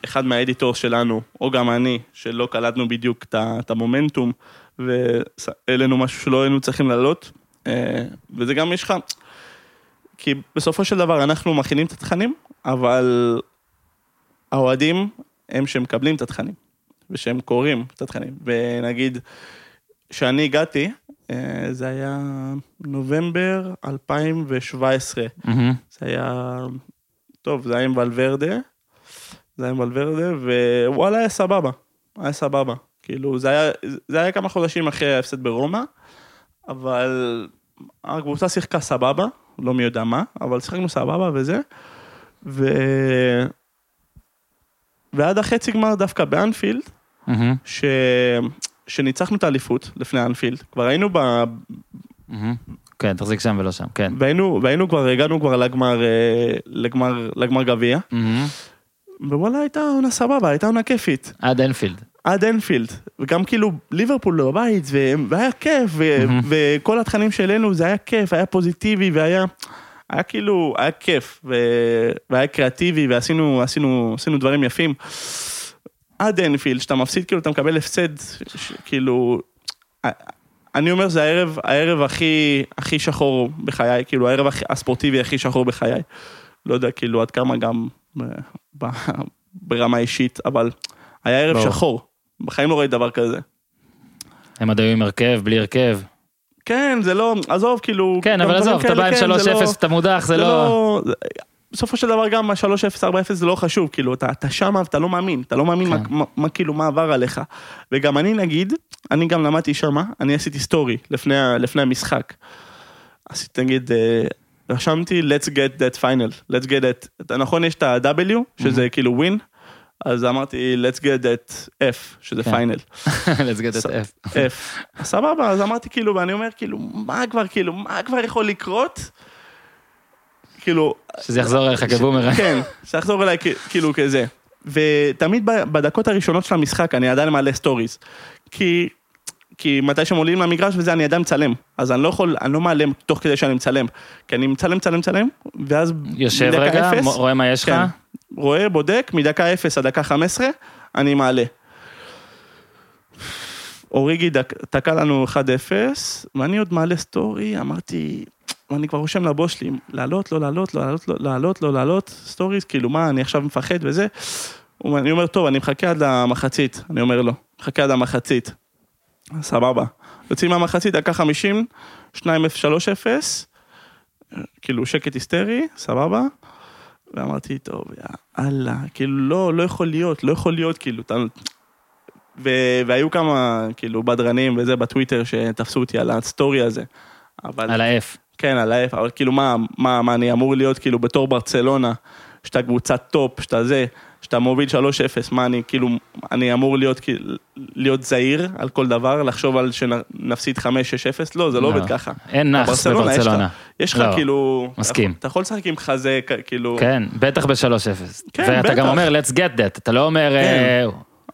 אחד מהאדיטור שלנו, או גם אני, שלא קלטנו בדיוק את המומנטום, והעלינו משהו שלא היינו צריכים לעלות, אה, וזה גם יש לך, כי בסופו של דבר אנחנו מכינים את התכנים, אבל האוהדים הם שמקבלים את התכנים, ושהם קוראים את התכנים, ונגיד, כשאני הגעתי, אה, זה היה נובמבר 2017, מהמם. זה היה, טוב, זה היה עם ולוורדה, זה היה עם ולוורדה, ווואלה, היה סבבה, היה סבבה. כאילו, זה היה, זה היה כמה חודשים אחרי ההפסד ברומא, אבל הקבוצה שיחקה סבבה, לא מי יודע מה, אבל שיחקנו סבבה וזה, ו... ועד החצי גמר דווקא באנפילד, מהמם. ש... שניצחנו את האליפות לפני אנפילד, כבר היינו ב... מהמם. כן, תחזיק שם ולא שם, כן. והיינו, והיינו כבר, הגענו כבר לגמר, אה, לגמר, לגמר גביע, מהמם. ווואלה הייתה עונה סבבה, הייתה עונה כיפית, עד אנפילד. עד אנפילד, וגם כאילו ליברפול בבית, ו- והיה כיף, מהמם. וכל התכנים שהעלינו זה היה כיף, היה פוזיטיבי, והיה, היה כאילו, היה כיף, ו- והיה קריאטיבי, ועשינו עשינו, עשינו דברים יפים. עד אנפילד, שאתה מפסיד, כאילו אתה מקבל הפסד, ש- כאילו, אני אומר זה הערב, הערב הכי, הכי שחור בחיי, כאילו הערב הכי- הספורטיבי הכי שחור בחיי. לא יודע כאילו עד כמה גם ב- ב- ברמה אישית, אבל היה ערב ברור. שחור. בחיים לא ראיתי דבר כזה. הם עוד היו עם הרכב, בלי הרכב. כן, זה לא, עזוב, כאילו... כן, אבל עזוב, אתה בא עם כן, זה 3-0, לא- אתה מודח, זה לא... זה- בסופו של דבר גם ה-3-0, 4-0 זה לא חשוב, כאילו, אתה, אתה שמה ואתה לא מאמין, אתה לא מאמין כן. מה, מה, מה, כאילו, מה עבר עליך. וגם אני נגיד, אני גם למדתי שמה, אני עשיתי סטורי לפני, לפני המשחק. עשיתי, נגיד, אה, רשמתי, let's get that final, let's get that, נכון, יש את ה-W, שזה כאילו win, אז אמרתי, let's get that F, שזה כן. final. let's get it F. F. סבבה, אז אמרתי כאילו, ואני אומר כאילו, מה כבר, כאילו, מה כבר יכול לקרות? כאילו, שזה יחזור אליך כבומרנג. כן, שיחזור אליי כ- כאילו כזה. ותמיד בדקות הראשונות של המשחק אני עדיין מעלה סטוריז. כי, כי מתי שהם עולים למגרש וזה, אני עדיין מצלם. אז אני לא יכול, אני לא מעלה תוך כדי שאני מצלם. כי אני מצלם, מצלם, מצלם, ואז יושב רגע, אפס, רואה מה יש לך? כן, רואה, בודק, מדקה 0 עד דקה 15, אני מעלה. אוריגי דק- תקע לנו 1-0, ואני עוד מעלה סטורי, אמרתי, ואני כבר רושם לבוס שלי, לעלות, לא לעלות, לא לעלות, לא לעלות, לא לעלות, סטוריז, כאילו מה, אני עכשיו מפחד וזה. אני אומר, טוב, אני מחכה עד המחצית, אני אומר לו, מחכה עד המחצית. סבבה. יוצאים מהמחצית, דקה 50, 2-0, 3-0, כאילו שקט היסטרי, סבבה. ואמרתי, טוב, יאללה, כאילו, לא, לא יכול להיות, לא יכול להיות, כאילו, אתה... ו... והיו כמה, כאילו, בדרנים וזה בטוויטר שתפסו אותי על הסטורי הזה. אבל... על ה-F. כן, על ה-F, אבל כאילו, מה, מה, מה, אני אמור להיות, כאילו, בתור ברצלונה, שאתה קבוצת טופ, שאתה זה, שאתה מוביל 3-0, מה, אני, כאילו, אני אמור להיות, להיות זהיר על כל דבר, לחשוב על שנפסיד 5-6-0? לא, זה לא לא. עובד ככה. אין נאחס בברצלונה יש לך-. יש לך לא, כאילו... מסכים. אתה יכול לשחק עם חזה, כאילו... כן, בטח ב-3-0. כן, ואתה בטח. גם אומר, let's get that, אתה לא אומר, אה,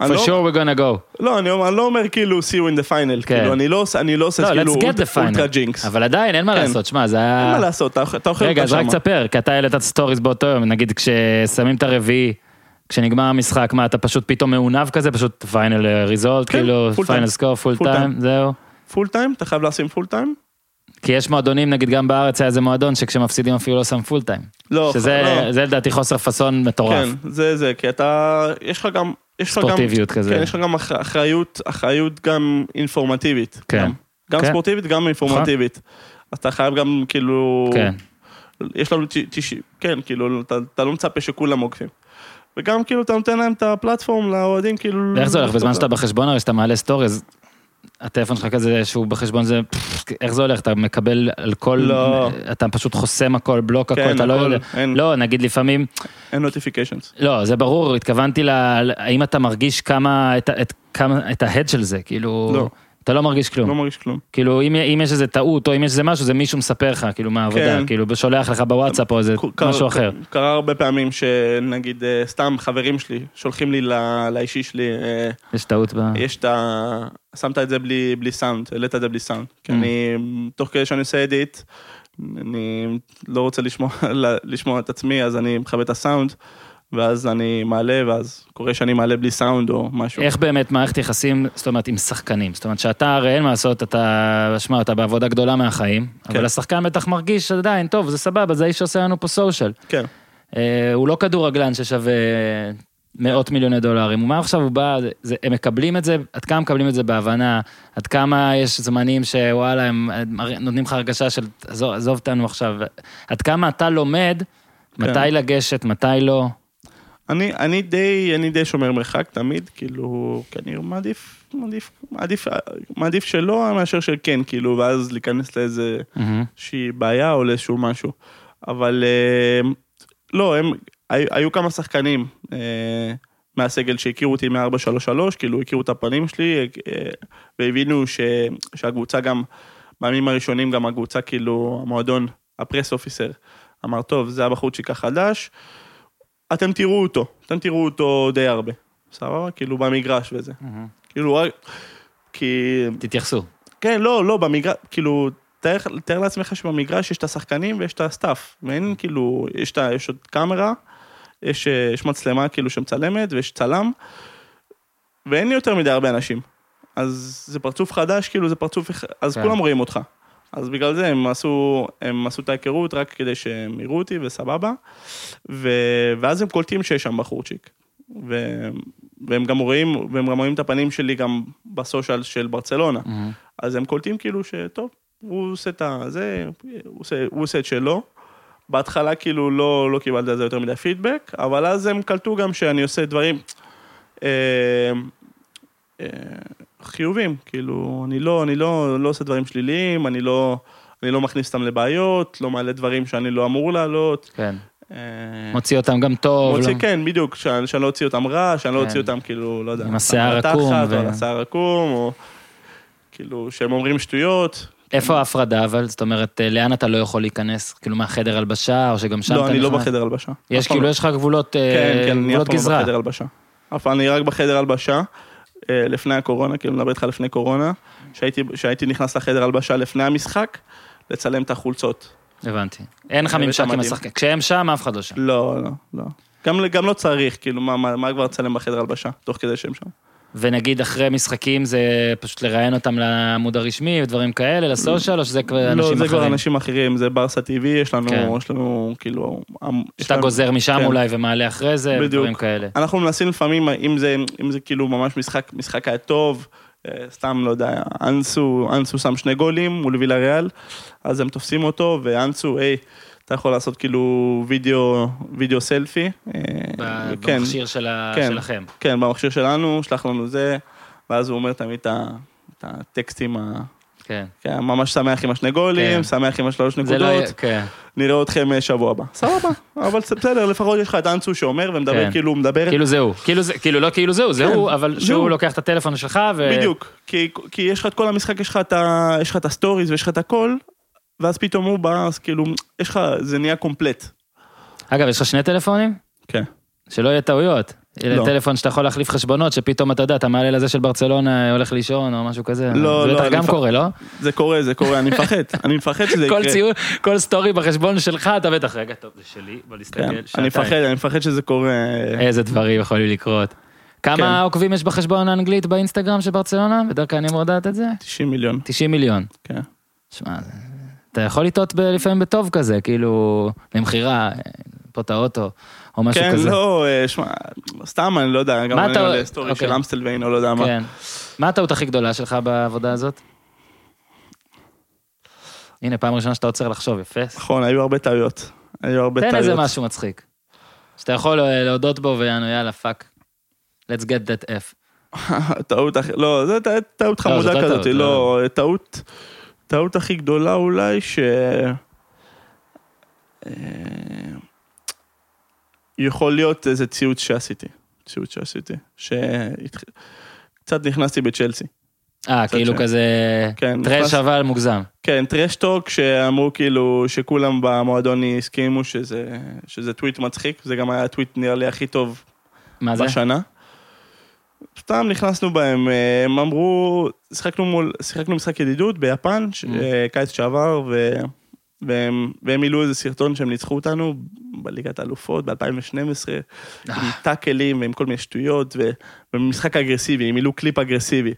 אני for לא- sure we're gonna go. לא, אני אני לא אומר כאילו see you in the final, כן. כאילו, אני לא עושה- אני לא עושה לא, כאילו let's get the אולטרה. ג'ינקס. אבל עדיין, אין מה כן. לעשות, שמע, זה אין היה... מה לעשות, אתה אתה אוכל רגע, אותה אז רק שמה. תספר, כי אתה העלית את הסטוריז באותו יום, נגיד כששמים את הרביעי, כשנגמר המשחק, מה, אתה פשוט פתאום מעונב כזה, פשוט final result, כן, כאילו. final score, full time. זהו. full time, אתה חייב לשים full time? כי יש מועדונים, נגיד גם בארץ היה איזה מועדון שכשמפסידים אפילו לא שם full time. לא, שזה לא. זה לדעתי חוסר פאסון מטורף. כן, זה זה, כי אתה, יש לך גם, יש לך גם, ספורטיביות כזה. כן, יש לך גם אח- אחריות, אחריות גם אינפורמטיבית. כן. גם- גם כן. ספורטיבית, גם אינפורמטיבית. אז אתה חייב גם כאילו, כן. יש לנו, ת- תש- כן, כאילו, אתה- אתה לא מצפה שכולם עוקבים. וגם כאילו אתה נותן להם את ה platform לאוהדים, כאילו... ואיך זה הולך? בזמן שאתה בחשבון הרי שאתה מעלה סטוריז, הטלפון שלך כזה שהוא בחשבון זה, איך זה הולך? אתה מקבל על כל, לא. אתה פשוט חוסם הכל, בלוק הכל, כן, אתה לא יודע, אין. לא, נגיד לפעמים, אין notifications. לא, זה ברור, התכוונתי ל... האם אתה מרגיש כמה, את, את, כמה, את ההד של זה, כאילו, לא. אתה לא מרגיש כלום. לא מרגיש כלום. כאילו, אם, אם יש איזה טעות, או אם יש איזה משהו, זה מישהו מספר לך, כאילו, מהעבודה, כן. כאילו, שולח לך בוואטסאפ או איזה קרה- משהו אחר. קרה הרבה פעמים שנגיד אה, סתם חברים שלי שולחים לי ל- לאישי שלי, אה, יש טעות ב... יש את ה... שמת את זה בלי, bלי סאונד, העלית את זה בלי סאונד. כי Mm. אני, תוך כדי שאני עושה אדיט, אני לא רוצה לשמוע, לשמוע את עצמי, אז אני מכבה את הסאונד, ואז אני מעלה, ואז קורה שאני מעלה בלי סאונד או משהו. איך באמת מערכת יחסים, זאת אומרת, עם שחקנים? זאת אומרת, שאתה הרי אין מה לעשות, אתה, שמע, אתה בעבודה גדולה מהחיים, כן. אבל השחקן בטח מרגיש עדיין, טוב, זה סבבה, זה האיש שעושה לנו פה סושיאל. כן. אה, הוא לא כדורגלן ששווה מאות מיליוני דולרים, הוא מה עכשיו הוא בא, זה, הם מקבלים את זה, עד כמה מקבלים את זה בהבנה, עד כמה יש זמנים שוואלה, הם נותנים לך הרגשה של עזוב, עזוב אותנו עכשיו, עד כמה אתה לומד, כן. מתי לגשת, מתי לא. אני, אני די, אני די שומר מרחק תמיד, כאילו, כי אני מעדיף, מעדיף, מעדיף, מעדיף שלא מאשר של כן, כאילו, ואז להיכנס לאיזה מהמם. שהיא בעיה או לאיזשהו משהו. אבל אה, לא, הם, היו, היו כמה שחקנים אה, מהסגל שהכירו אותי מ-433, כאילו הכירו את הפנים שלי, אה, והבינו ש, שהקבוצה גם, בימים הראשונים גם הקבוצה, כאילו, המועדון, ה press officer, אמר, טוב, זה הבחורצ'יק החדש, אתם תראו אותו, אתם תראו אותו די הרבה, סבבה? כאילו במגרש וזה. כאילו, רק, כי תתייחסו. כן, לא, לא, במגרש, כאילו, תאר, תאר לעצמך שבמגרש יש את השחקנים ויש את ה staff, ואין כאילו, יש, את, יש עוד קאמרה, יש, אה, יש מצלמה כאילו שמצלמת ויש צלם, ואין יותר מדי הרבה אנשים. אז זה פרצוף חדש, כאילו זה פרצוף, אז כן. כולם רואים אותך. אז בגלל זה הם עשו, הם עשו את ההיכרות רק כדי שהם יראו אותי וסבבה, ו, ואז הם קולטים שיש שם בחורצ'יק. ו, והם גם רואים, והם גם רואים את הפנים שלי גם בסושיאל של ברצלונה. מהמם. אז הם קולטים כאילו שטוב, הוא עושה את הזה, הוא עושה, הוא עושה את שלו. בהתחלה כאילו לא, לא קיבלתי על זה יותר מדי פידבק, אבל אז הם קלטו גם שאני עושה דברים אה, אה, חיובים, כאילו, אני לא, אני לא, לא עושה דברים שליליים, אני לא, אני לא מכניס אותם לבעיות, לא מעלה דברים שאני לא אמור להעלות. כן. אה, מוציא אותם גם טוב. מוציא, לא- כן, בדיוק, שאני שאני לא אוציא אותם רע, שאני לא כן. אוציא אותם כאילו, לא יודע, עם השיער עקום או ו- על השיער עקום, או כאילו, שהם אומרים שטויות. איפה ההפרדה אבל? זאת אומרת, אה, לאן אתה לא יכול להיכנס? כאילו מהחדר הלבשה, או שגם שם אתה לא, אני לא נכנס? בחדר הלבשה. יש כאילו, לא. יש לך גבולות, אה, כן, כן, אני אף פעם לא גזרה. בחדר הלבשה. אף פעם, אני רק בחדר הלבשה, לפני הקורונה, כאילו, מדבר איתך לפני קורונה, שהייתי- שהייתי נכנס לחדר הלבשה לפני המשחק, לצלם את החולצות. הבנתי. אין לך ממשק עם. השחקן. כשהם שם, אף אחד לא שם. לא, לא, לא. גם, גם לא צריך, כאילו, מה, מה, מה כבר לצלם בחדר הלבשה, תוך כדי שהם שם. ונגיד אחרי משחקים זה פשוט לראיין אותם לעמוד הרשמי ודברים כאלה, לסושיאל, או שזה כבר אנשים לא, זה כבר אחרים? אנשים אחרים, זה ברסה TV, יש לנו, כן. יש לנו, כאילו... שאתה לנו- גוזר משם כן. אולי ומעלה אחרי זה, בדיוק. דברים כאלה. אנחנו מנסים לפעמים, אם זה, אם זה כאילו ממש משחק, משחק היה טוב, אה, סתם, לא יודע, אנסו, אנסו שם שני גולים מול וילה ריאל, אז הם תופסים אותו, ואנסו, היי, אתה יכול לעשות כאילו וידאו, וידאו סלפי. אה, כן, במכשיר של ה- כן. שלכם. כן, במכשיר שלנו, שלח לנו זה, ואז הוא אומר תמיד את הטקסטים, ה- כן. כן, ממש שמח עם השני גולים, כן. שמח עם השלוש זה לא נקודות, כן. נראה אתכם אה, שבוע הבא. סבבה, אבל בסדר, לפחות יש לך את אנסו שאומר ומדבר כן. כאילו, הוא מדבר כאילו זהו. כאילו זה, כאילו לא כאילו זהו, זה כן, הוא, אבל זהו. שהוא לוקח את הטלפון שלך ו... בדיוק, כי, כי יש לך את כל המשחק, יש לך את הסטוריז ויש לך את הכל, ואז פתאום הוא בא, אז כאילו, יש לך, זה נהיה קומפלט. אגב, יש לך שני טלפונים? כן. שלא יהיה טעויות. לא. טלפון שאתה יכול להחליף חשבונות, שפתאום אתה יודע, אתה מעלה לזה של ברצלונה, הולך לישון או משהו כזה. לא, זה לא, בטח אני גם מפ- קורה, לא? זה קורה, זה קורה, אני מפחד, אני מפחד שזה יקרה. כל ציון, כל סטורי בחשבון שלך, אתה בטח, רגע, טוב, זה שלי, בוא נסתכל, כן, אני. מפחד, אני מפחד שזה קורה. איזה דברים יכולים לקרות. כן. כמה עוקבים יש בחשבון האנגלית באינסטגרם של ברצלונה? בדרך כלל אני אמור לדעת את זה? 90 מיליון, 90 מיליון. כן. שמע, אתה יכול לטעות ב- לפעמים בטוב כזה, כאילו, למכירה, פה את האוטו, או משהו כן, כזה. לא, אה, שמע, סתם, אני לא יודע, גם מה אני אתה- עולה סטורי אוקיי. של אמסטלוויין או לא יודע מה. כן. מה הטעות הכי גדולה שלך בעבודה הזאת? הנה, פעם ראשונה שאתה עוצר לחשוב, יפה. נכון, היו הרבה טעויות. היו הרבה תן טעויות. איזה משהו מצחיק. שאתה יכול אה, להודות בו ויענו, יאללה, fuck. let's get that F. טעות הכי, לא, זו טעות- לא, זאת חמודה לא כזאת, טעות, לא, טעות, טעות הכי גדולה אולי, ש... אה, יכול להיות איזה ציוץ שעשיתי, ציוץ שעשיתי, שקצת נכנסתי בצ'לסי. אה, כאילו ש- כזה כן, טרש נכנס- אבל מוגזם. כן, טרשטוק, שאמרו כאילו, שכולם במועדון הסכימו שזה, שזה טוויט מצחיק, זה גם היה הטוויט נראה לי הכי טוב מה זה? סתם נכנסנו בהם, אה, הם אמרו, שיחקנו מול, שיחקנו משחק ידידות ביפן, ש- Mm. אה, קיץ שעבר, ו... והם, והם מילאו איזה סרטון שהם ניצחו אותנו בליגת האלופות ב-2012, עם טאקלים ועם כל מיני שטויות, ו- ומשחק אגרסיבי, הם העלו קליפ אגרסיבי.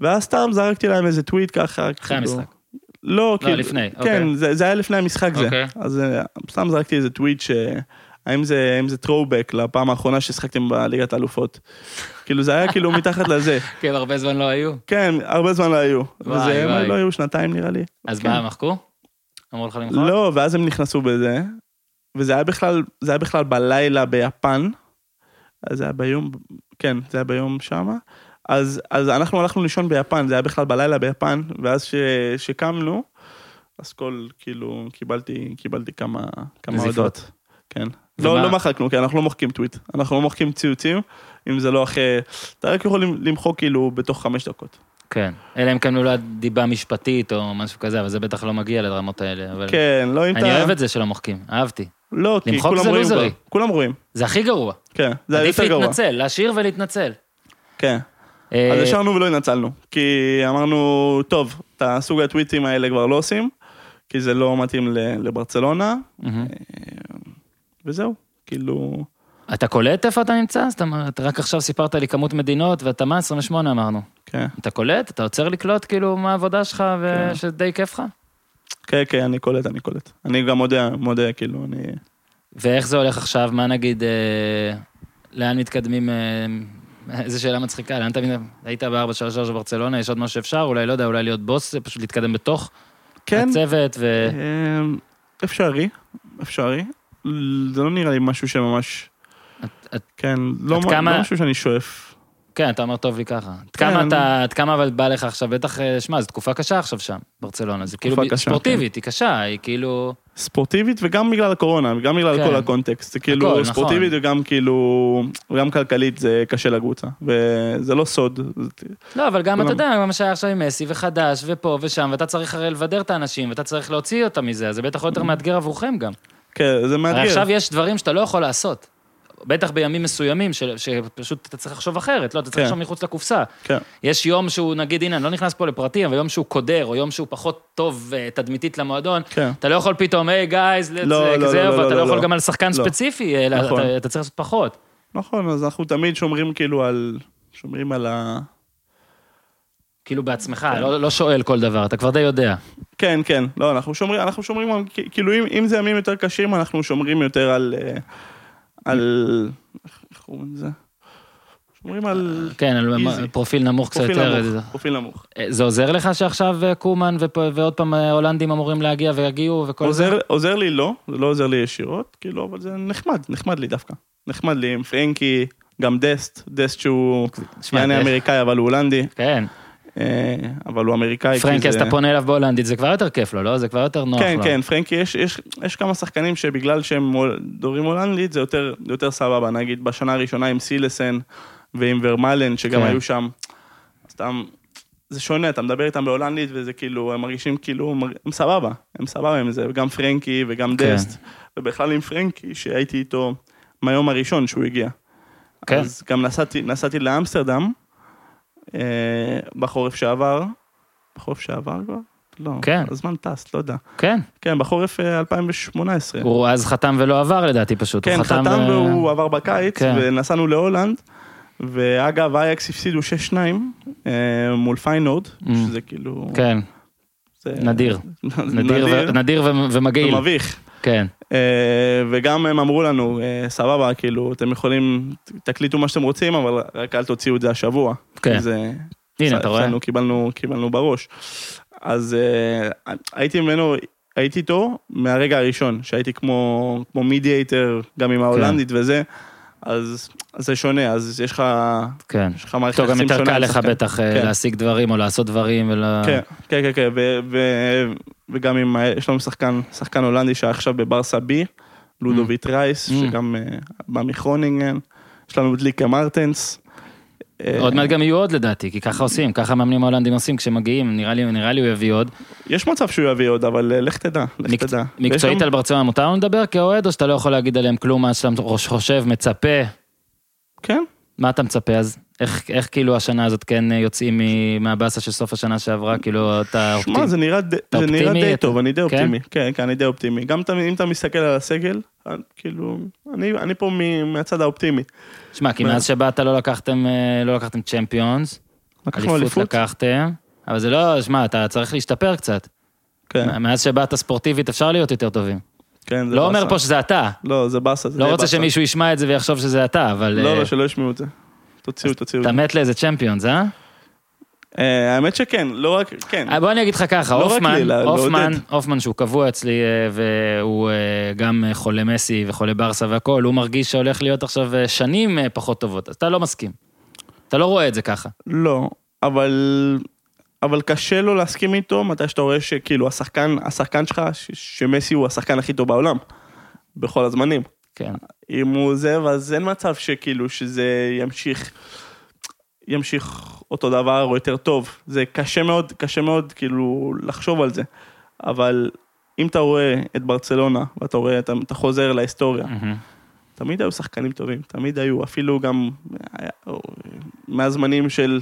ואז סתם זרקתי להם איזה טוויט ככה. אחרי כאילו- המשחק. לא, כאילו, לפני, כן, אוקיי. זה, זה היה לפני המשחק זה. אוקיי. אז אה, סתם זרקתי איזה טוויט ש... האם זה, האם זה throwback לפעם האחרונה ששחקתם בליגת האלופות? כאילו זה היה כאילו מתחת לזה. כן, הרבה זמן לא היו. כן, הרבה זמן לא היו. וואי, וזה הם וואי. לא היו שנתיים נראה לי. אז כן. מה, הם מחקו? אמרו לך למחוק? לא, ואז הם נכנסו בזה, וזה היה בכלל, זה היה בכלל בלילה ביפן. אז זה היה ביום, כן, זה היה ביום שמה. אז, אז אנחנו הלכנו לישון ביפן, זה היה בכלל בלילה ביפן, ואז ש- שקמנו, אז כל, כאילו, קיבלתי, קיבלתי כמה, כמה. הודעות. כן. לא, לא מחקנו, כי אנחנו לא מוחקים טוויט. אנחנו לא מוחקים ציוצים, אם זה לא אחרי... אתה רק יכול למחוק כאילו בתוך חמש דקות. כן. אלא אם כן לא דיבה משפטית או משהו כזה, אבל זה בטח לא מגיע לרמות האלה. אבל... כן, לא אם אתה... אני אוהב את זה שלא מוחקים, אהבתי. לא, כי למחוק כולם זה רואים לוזרי. כבר. כולם רואים. זה הכי גרוע. כן, זה עדיף יותר גרוע. להתנצל, להשאיר ולהתנצל. כן. אה, אז ישרנו ולא התנצלנו. כי אמרנו, טוב, את הסוג הטוויטים האלה כבר לא עושים, כי זה לא מתאים לברצלונה. וזהו. כאילו... אתה קולט איפה אתה נמצא? זאת אומרת, רק עכשיו סיפרת לי כמות מדינות, ואתה מה? 28 אמרנו. כן, אתה קולט? אתה עוצר לקלוט כאילו מה העבודה שלך כן. ושדי כיף לך? כן, כן, אני קולט, אני קולט. אני גם מודה, מודה, כאילו, אני... ואיך זה הולך עכשיו? מה נגיד, אה, לאן מתקדמים? אה, איזה שאלה מצחיקה, לאן אתה היית ב-433 בברצלונה, יש עוד משהו שאפשר? אולי, לא יודע, אולי להיות בוס, פשוט להתקדם בתוך כן, הצוות, ו... אמ, אפשרי, אפשרי. זה לא נראה לי משהו שממש... את- את- כן, לא עד מה- כמה- לא משהו שאני שואף. כן, אתה אומר טוב לי ככה. עד כן. כמה אתה, עד כמה אבל בא לך עכשיו, בטח, אה, שמע, זו תקופה קשה עכשיו שם, ברצלונה, זה כאילו קשה, ספורטיבית, היא קשה, היא כאילו... ספורטיבית וגם בגלל הקורונה, גם בגלל כן. כל הקונטקסט. זה כאילו הכל, נכון. ספורטיבית וגם כאילו, וגם כלכלית זה קשה לקבוצה. וזה לא סוד. לא, אבל גם, אתה יודע, מה שהיה עכשיו עם מסי וחדש, ופה ושם, ואתה צריך הרי לבדר את האנשים, ואתה צריך להוציא אותם מזה, אז זה בטח יותר מאתגר עבורכם גם. כן, זה הרי מאתגר. עכשיו יש דברים שאתה לא יכול לעשות. בטח בימים מסוימים, של- שפשוט אתה צריך לחשוב אחרת, לא, אתה צריך כן. לחשוב מחוץ לקופסה. כן. יש יום שהוא, נגיד, הנה, אני לא נכנס פה לפרטים, אבל יום שהוא קודר, או יום שהוא פחות טוב אה, תדמיתית למועדון, כן. אתה לא יכול פתאום, היי גייז, לא, לא, כזה, לא, לא, ואתה לא לא, יכול לא. גם על שחקן לא. ספציפי, אלא נכון. אתה- אתה צריך לעשות פחות. נכון, אז אנחנו תמיד שומרים כאילו על... שומרים על ה... כאילו בעצמך, לא לא שואל כל דבר, אתה כבר די יודע. כן, כן. לא, אנחנו שומרים, אנחנו שומרים. כאילו, אם, אם זה ימים יותר קשים, אנחנו שומרים יותר על... אה, על... איך- קוראים לזה? שומרים על... כן, על Easy. פרופיל נמוך קצת יותר. נמוך. פרופיל נמוך. אה, זה עוזר לך שעכשיו אה, קומן ופה- ועוד פעם הולנדים אמורים להגיע ויגיעו וכל זה? עוזר, עוזר לי לא, זה לא עוזר לי ישירות, כאילו, אבל זה נחמד, נחמד לי דווקא. נחמד לי עם פרנקי, גם דסט, דסט שהוא יעני אמריקאי, אבל הוא הולנדי, כן. אה, אבל הוא אמריקאי. פרנקי, אז אתה פונה אליו בהולנדית, זה כבר יותר כיף לו, לא? זה כבר יותר נוח כן, לו. כן, פרנקי, יש, יש, יש כמה שחקנים שבגלל שהם דוברים הולנדית, זה יותר, סבבה, נגיד בשנה הראשונה עם סילסן ועם ורמלן, שגם כן. היו שם, סתם, זה שונה, אתה מדבר איתם בהולנדית, וזה כאילו, הם מרגישים כאילו, הם- סבבה, הם סבבה עם זה, וגם פרנקי וגם כן. דסט, ובכלל עם פרנקי, שהייתי איתו מהיום הראשון שהוא הגיע. כן. אז גם נסעתי, נסעתי לאמסטרדם, בחורף שעבר, בחורף שעבר כבר? לא, כן. הזמן טס, לא יודע. כן. כן, בחורף אה, 2018. הוא אז חתם ולא עבר לדעתי פשוט. כן, הוא חתם ו- והוא עבר בקיץ, כן. ונסענו להולנד, ואגב, אייקס הפסידו 6-2 אה, מול פיינורד, Mm. שזה כאילו... כן, זה- נדיר. זה נדיר ו- נדיר ו- ומגעיל. ומביך. כן. אה, וגם הם אמרו לנו, אה, סבבה, כאילו, אתם יכולים, תקליטו מה שאתם רוצים, אבל רק אל תוציאו את זה השבוע. כן. זה... הנה, אתה רואה? קיבלנו, קיבלנו בראש. אז אה, הייתי ממנו, הייתי איתו מהרגע הראשון, שהייתי כמו, כמו מידיאטר, גם עם ההולנדית וזה, אז, זה שונה, אז יש לך, כן. יש לך מערכת טוב, גם יחסים יותר שונה קל לך שחקן. בטח אה, כן. להשיג דברים או לעשות דברים ול... כן, כן, כן, כן, ו- ו- וגם עם, ה- יש לנו שחקן, שחקן הולנדי שעכשיו בברסה בי, לודוביט רייס, Mm. שגם אה, בא מכרונינגן, יש לנו את ליקה מרטנס. אה, עוד מעט גם יהיו עוד לדעתי, כי ככה עושים, ככה המאמנים ההולנדים עושים כשמגיעים, נראה לי, נראה לי הוא יביא עוד. יש מצב שהוא יביא עוד, אבל אה, לך תדע, לך מק- תדע. מקצועית על ברצלונה מותר לנו לדבר כאוהד, או שאתה לא יכול להגיד עליהם כלום, מה שאתה חושב, מצפה? כן, מה אתה מצפה אז? איך, איך כאילו השנה הזאת כן יוצאים מ- מהבאסה של סוף השנה שעברה, כאילו אתה שמע, אופטימי? זה נראה ד- זה נראה אופטימי? די אתה- טוב, אני די כן? אופטימי. כן, כן, אני די אופטימי. גם אתה- אם אתה מסתכל על הסגל, אה, כאילו, אני אני פה מ- מהצד האופטימי. שמע, כי? מאז שבאת לא לקחתם, אה, לא לקחתם צ'מפיונס, לקחנו אליפות אליפות? לקחתם, אבל זה לא, שמע, אתה צריך להשתפר קצת. כן, מאז שבאת ספורטיבית אפשר להיות יותר טובים. כן, זה לא אומר באסה. פה שזה אתה, לא, זה באסה. לא די רוצה באסה. שמישהו ישמע את זה ויחשוב שזה אתה, אבל לא, אה, לא, שלא ישמעו את זה. תוציאו, תוציאו. אתה מת לאיזה צ'מפיונס, אה? אה, האמת שכן, לא רק, כן. אה, בוא אני אגיד לך ככה, לא הופמן, הופמן. הופמן שהוא קבוע אצלי אה, והוא גם חולה מסי וחולה ברסה והכל, הוא מרגיש שהולך להיות עכשיו שנים פחות טובות, אז אתה לא מסכים. אתה לא רואה את זה ככה. לא, אבל... אבל קשה לו להסכים איתו מתי שאתה רואה שכאילו השחקן, השחקן שלך, שמסי הוא השחקן הכי טוב בעולם. בכל הזמנים. כן. אם הוא זה, אז אין מצב שכאילו שזה ימשיך, ימשיך אותו דבר או יותר טוב. זה קשה מאוד, קשה מאוד כאילו לחשוב על זה. אבל אם אתה רואה את ברצלונה, ואתה רואה, אתה, אתה חוזר להיסטוריה, מהמם. תמיד היו שחקנים טובים, תמיד היו, אפילו גם אה, מהזמנים של,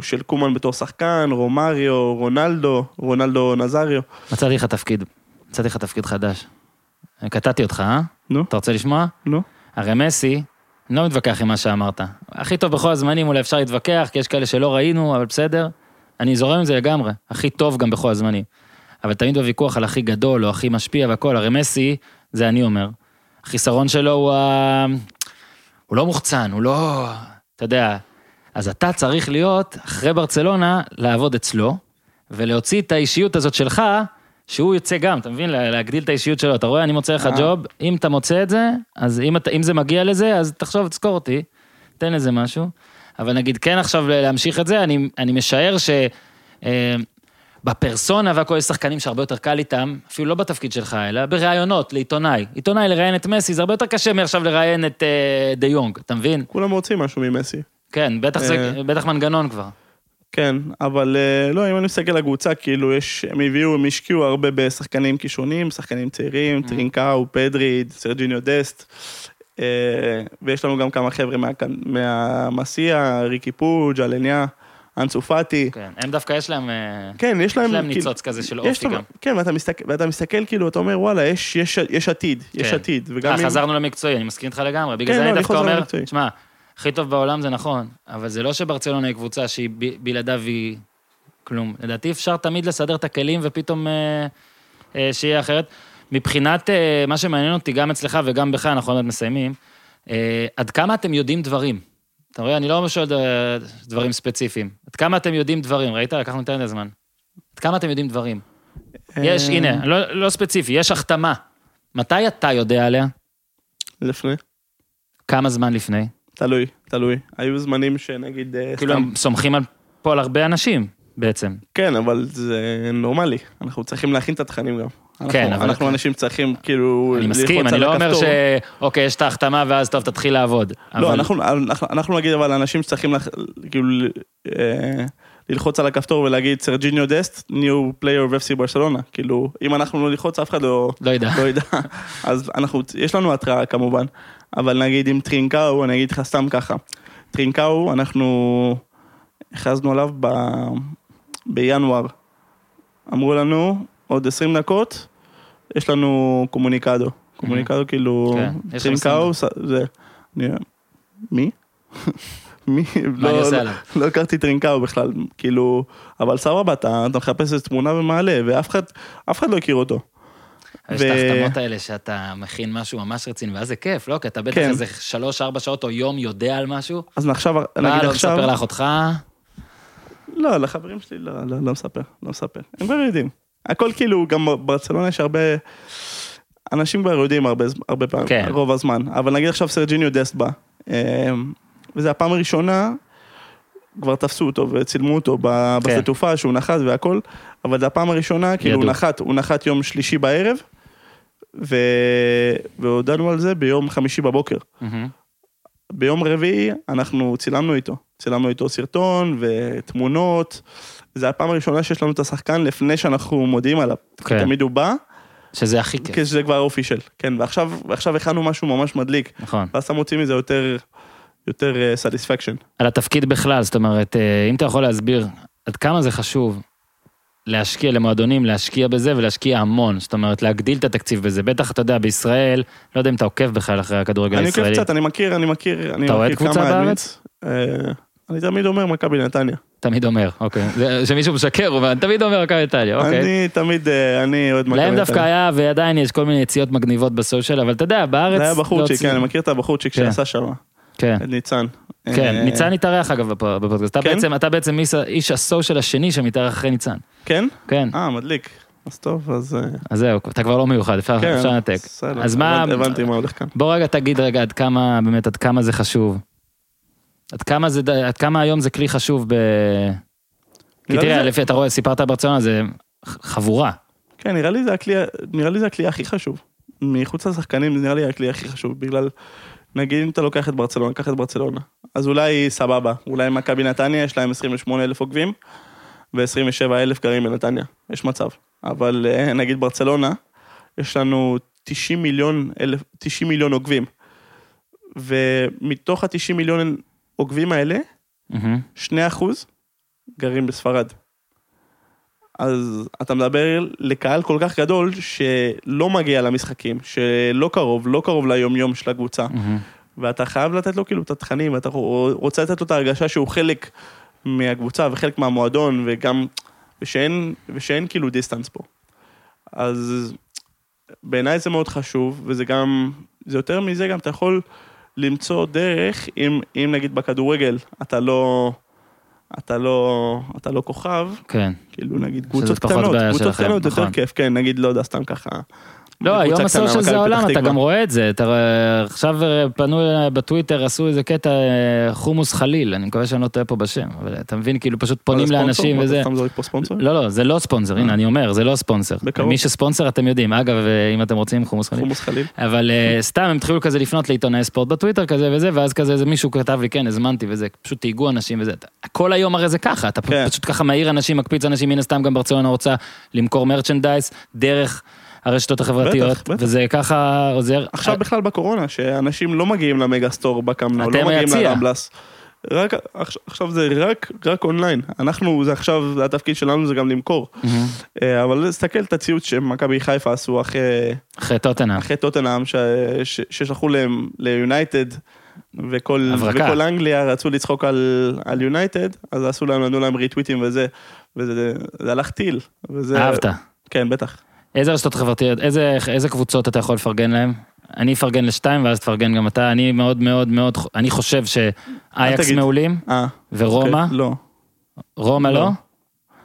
של קומן בתור שחקן, רומריו, רונלדו, רונלדו נזריו. מצאתי לך תפקיד, מצאתי לך תפקיד חדש. קטעתי אותך, אה? נו, אתה רוצה לשמוע? נו. הרי מסי, אני לא מתווכח עם מה שאמרת. הכי טוב בכל הזמנים, אולי אפשר להתווכח, כי יש כאלה שלא ראינו, אבל בסדר. אני זורם עם זה לגמרי. הכי טוב גם בכל הזמנים. אבל תמיד בוויכוח על הכי גדול, או הכי משפיע והכל, הרי מסי, זה אני אומר. החיסרון שלו הוא ה... הוא לא מוחצן, הוא לא... אתה יודע. אז אתה צריך להיות, אחרי ברצלונה, לעבוד אצלו, ולהוציא את האישיות הזאת שלך, שהוא יוצא גם, אתה מבין? לה- להגדיל את האישיות שלו. אתה רואה, אני מוצא לך אה. ג'וב, אם אתה מוצא את זה, אז אם, אתה, אם זה מגיע לזה, אז תחשוב, תזכור אותי, תן לזה משהו. אבל נגיד, כן עכשיו להמשיך את זה, אני, אני משער ש... אה, בפרסונה והכל יש שחקנים שהרבה יותר קל איתם, אפילו לא בתפקיד שלך, אלא בראיונות לעיתונאי. עיתונאי לראיין את מסי, זה הרבה יותר קשה מעכשיו לראיין את אה, דה יונג, אתה מבין? כולם רוצים משהו ממסי. כן, בטח זה, אה. בטח מנגנון כבר. כן, אבל אה, לא, אם אני מסתכל על הקבוצה, כאילו יש, הם הביאו, הם השקיעו הרבה בשחקנים כישרונים, שחקנים צעירים, טרינקאו, פדרי, סרג'יניו דסט, אה, ויש לנו גם כמה חבר'ה מה- מהמסיה, ריקי פוג', אלניה, אנסו פאטי. כן, הם דווקא יש להם, אה, כן, יש להם... יש להם כאילו, ניצוץ כזה של יש אופי גם. כן, ואתה מסתכל, ואתה מסתכל כאילו, אתה אומר, וואלה, יש, יש, יש עתיד, יש כן. עתיד. וגם אם... חזרנו למקצועי, אני מסכים איתך לגמרי. בגלל כן, זה לא, אני דווקא אומר. שמע, הכי טוב בעולם זה נכון, אבל זה לא שברצלונה היא קבוצה שהיא ב- בלעדיו היא כלום. לדעתי אפשר תמיד לסדר את הכלים ופתאום אה, אה, שיהיה אחרת. מבחינת אה, מה שמעניין אותי, גם אצלך וגם בך, אנחנו עוד מעט מסיימים, אה, עד כמה אתם יודעים דברים? אתה רואה, אני לא שואל אה, דברים ספציפיים. עד כמה אתם יודעים דברים? ראית? לקחנו יותר זמן. עד כמה אתם יודעים דברים? יש, אה, הנה, לא, לא ספציפי, יש החתמה. מתי אתה יודע עליה? לפני. כמה זמן לפני? תלוי, תלוי. היו זמנים שנגיד, אה, כאילו סתם, הם סומכים על, פה על הרבה אנשים בעצם. כן, אבל זה נורמלי. אנחנו צריכים להכין את התכנים גם. אנחנו- כן, אבל- אנחנו אנשים צריכים כאילו... אני מסכים, ללחוץ אני על לא אומר הכפתור. ש... אוקיי, יש את ההחתמה ואז טוב, תתחיל לעבוד. לא, אבל- אנחנו, אנחנו, אנחנו נגיד אבל אנשים שצריכים לח, כאילו אה, ללחוץ על הכפתור ולהגיד סרג'יניו דסט, player of FC ברצלונה. כאילו, אם אנחנו לא נלחוץ אף אחד לא, לא יודע. לא ידע. אז אנחנו, יש לנו התראה כמובן, אבל נגיד עם טרינקאו, אני אגיד לך סתם ככה. טרינקאו, אנחנו הכרזנו עליו ב, בינואר. אמרו לנו, עוד 20 דקות, יש לנו comunicado. comunicado כאילו, כן, טרינקאו, ס- זה, אני, מי? מי? לא- לא-? לא הכרתי טרינקאו בכלל, כאילו, אבל סבבה, אתה, אתה מחפש איזה תמונה ומעלה, ואף אחד, אחד לא הכיר אותו. יש את ו- ההחתמות האלה שאתה מכין משהו ממש רציני, ואז זה כיף, לא? כי אתה בטח כן. איזה שלוש-ארבע שעות או יום יודע על משהו. אז עכשיו, מה, נגיד לא עכשיו, מספר לאחותך? לא, לחברים שלי לא, לא, לא מספר, לא מספר, הם כבר יודעים. הכל כאילו, גם בברצלונה יש הרבה... אנשים כבר יודעים הרבה, הרבה פעמים, כן. רוב הזמן, אבל נגיד עכשיו סרג'יניו דסט בא, אה, וזה הפעם הראשונה, כבר תפסו אותו וצילמו אותו כן. בשדה תעופה שהוא נחת והכל, אבל זה הפעם הראשונה, כאילו הוא ידעו. נחת, הוא נחת יום שלישי בערב, ו... והודענו על זה ביום חמישי בבוקר. ביום רביעי אנחנו צילמנו איתו, צילמנו איתו סרטון ותמונות. זה הפעם הראשונה שיש לנו את השחקן לפני שאנחנו מודיעים עליו. כן. תמיד הוא בא, שזה הכי כיף, כשזה כבר אופישל. כן, ועכשיו, ועכשיו הכנו משהו ממש מדליק. נכון. ואז אתה מוציא מזה יותר, יותר סטיספקשן. על התפקיד בכלל, זאת אומרת, אה, אם אתה יכול להסביר עד כמה זה חשוב להשקיע למועדונים, להשקיע בזה ולהשקיע המון, זאת אומרת, להגדיל את התקציב בזה. בטח, אתה יודע, בישראל, לא יודע אם אתה עוקב בכלל אחרי הכדורגל אני עוקב הישראלי. קצת, אני מכיר, אני מכיר, אני אתה אוהד קבוצה בארץ? אה, אני תמיד אומר מכבי נתניה. תמיד אומר, אוקיי. שמישהו משקר, הוא אני תמיד אומר מכבי איטליה, אוקיי. אני תמיד, אה, אני אוהד מכבי להם נתניה. דווקא היה, ועדיין יש כל מיני יציאות מגניבות בסושיאל, אבל אתה יודע, בארץ... זה היה בחורצ'יק, כן, אני מכיר את הבחורצ'יק כן. שעשה שם, כן, את ניצן. כן, אה, ניצן התארח אגב בפ- בפודקאסט. אתה כן? בעצם- אתה בעצם איש- הסושיאל השני שמתארח אחרי ניצן. כן? כן, אה, מדליק. אז טוב, אז... אה, אז זהו, אתה כבר לא מיוחד, אפשר כן, לנתק. אז מה... הבנתי- מה הולך כאן. בוא רגע תגיד רגע עד כמה, באמת, עד כמה זה חשוב. עד כמה זה, עד כמה היום זה כלי חשוב ב... כי תראה, לפי, אתה רואה, סיפרת על ברצלונה, זה חבורה. כן, נראה לי זה הכלי, נראה לי זה הכלי הכי חשוב. מחוץ לשחקנים זה נראה לי הכלי הכי חשוב, בגלל, נגיד אם אתה לוקח את ברצלונה, קח את ברצלונה. אז אולי סבבה, אולי מכבי נתניה יש להם 28 אלף עוקבים, ו-27 אלף גרים בנתניה, יש מצב. אבל אה, נגיד ברצלונה, יש לנו 90 מיליון, אלף, 90 מיליון עוקבים. ומתוך ה-90 מיליון עוקבים האלה, מהמם. 2 אחוז גרים בספרד. אז אתה מדבר לקהל כל כך גדול שלא מגיע למשחקים, שלא קרוב, לא קרוב ליום-יום של הקבוצה, מהמם. ואתה חייב לתת לו כאילו את התכנים, ואתה רוצה לתת לו את ההרגשה שהוא חלק מהקבוצה וחלק מהמועדון, וגם, ושאין, ושאין כאילו דיסטנס פה. אז בעיניי זה מאוד חשוב, וזה גם, זה יותר מזה גם, אתה יכול למצוא דרך, אם, אם נגיד בכדורגל אתה לא, אתה לא, אתה לא כוכב, כן. כאילו נגיד קבוצות קטנות, קבוצות קטנות יותר נכון. כיף, כן, נגיד, לא יודע, סתם ככה. לא, היום הסושיאל זה העולם, אתה. גם רואה את זה. אתה עכשיו אה, פנו אליי בטוויטר, עשו איזה קטע אה, חומוס חליל, אני מקווה שאני לא טועה פה בשם, אבל אתה מבין, כאילו פשוט פונים? לאנשים וזה. לא, לא, זה לא ספונסר, הנה, אני אומר, זה לא ספונסר. מי שספונסר אתם יודעים, אגב, אה, אם אתם רוצים חומוס חליל. חומוס חליל. אבל אה, סתם הם התחילו כזה לפנות לעיתונאי ספורט בטוויטר כזה וזה, ואז כזה איזה מישהו כתב לי, כן, הזמנתי וזה, פשוט תהיגו אנשים וזה. כל היום הרי זה ככה, אתה כן. פשוט ככה מעיר אנשים, מקפיץ אנשים, מן הסתם גם ברצלונה רוצה למכור מרצ'נדייז דרך הרשתות החברתיות, בטח, בטח. וזה ככה עוזר. עכשיו בכלל בקורונה, שאנשים לא מגיעים למגה סטור בקמנו, לא מגיעים. לרמבלס. רק, עכשיו- זה רק, רק אונליין. אנחנו, זה עכשיו, זה התפקיד שלנו זה גם למכור. אה, אבל תסתכל את הציוץ שמכבי חיפה עשו אחרי, אחרי טוטנאם. אחרי טוטנאם, ששלחו להם ליונייטד, וכל, הברקה. וכל אנגליה רצו לצחוק על, יונייטד, אז עשו להם, נתנו להם ריטוויטים וזה, וזה זה הלך טיל. וזה, אהבת. כן, בטח. איזה רשתות חברתיות, איזה, איזה קבוצות אתה יכול לפרגן להם? אני אפרגן לשתיים ואז תפרגן גם אתה, אני מאוד מאוד מאוד, אני חושב שאייקס. מעולים, אה, ורומא, אוקיי, לא. רומא לא? לא.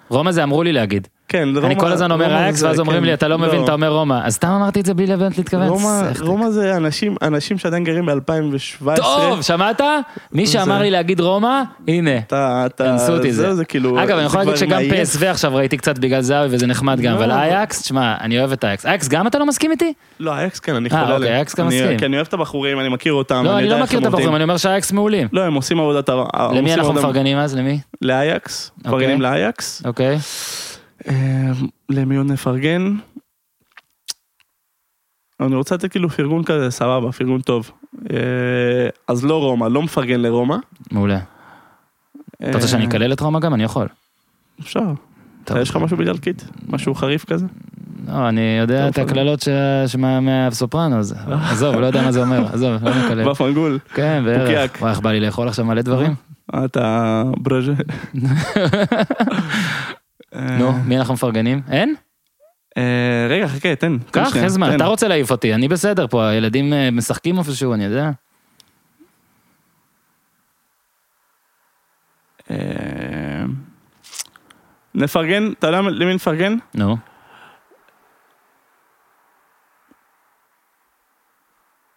רומא זה אמרו לי להגיד. כן, אני רומא- כל הזמן אומר אייקס זה- ואז אומרים כן, לי אתה לא מבין אתה אומר רומא אז סתם אמרתי את זה בלי לבנת להתכוון. רומא, זה אנשים, אנשים שעדיין גרים ב-2017. טוב שמעת? מי שאמר לי להגיד רומא הנה. אנסו אותי זה. זה כאילו, אגב, אני יכול זה להגיד שגם. PSV עכשיו ראיתי קצת בגלל זהבי וזה נחמד גם, לא, אבל אייקס, תשמע, אני אוהב את אייקס. אייקס גם אתה לא מסכים איתי? לא, אייקס כן, אני אה, חולה אוקיי, עליהם. אייקס גם אני- מסכים. כי אני אוהב את הבחורים, אני מכיר אותם. לא, אני לא מכיר את. הבחורים, אני אומר שהאייקס מעולים. לא, הם עושים עושים למי אנחנו עבודה- מפרגנים אז? למי? לאייקס, אוקיי. מפרגנים לאייקס. אוקיי. אה, למי עוד נפרגן? אני רוצה לתת כאילו פרגון כזה, סבבה, פרגון טוב. אה, אז לא רומא, לא מפרגן לרומא. מעולה. אתה רוצה שאני אקלל את רומא גם? אני יכול. אפשר. יש לך משהו באיטלקית? משהו חריף כזה? לא, אני יודע את הקללות שמה- מהסופרנוס. עזוב, לא יודע מה זה אומר, עזוב, לא מקלל. בפנגול. כן, בערך. וואי, איך בא לי לאכול עכשיו מלא דברים? אתה ברז'ה. אה, נו, מי אנחנו מפרגנים? אין? אה, רגע, חכה, תן. קח, אין זמן, אתה רוצה להעיף אותי, אני בסדר פה, הילדים אה, משחקים איפשהו, אני יודע. נפרגן, אתה יודע למי נפרגן? נו.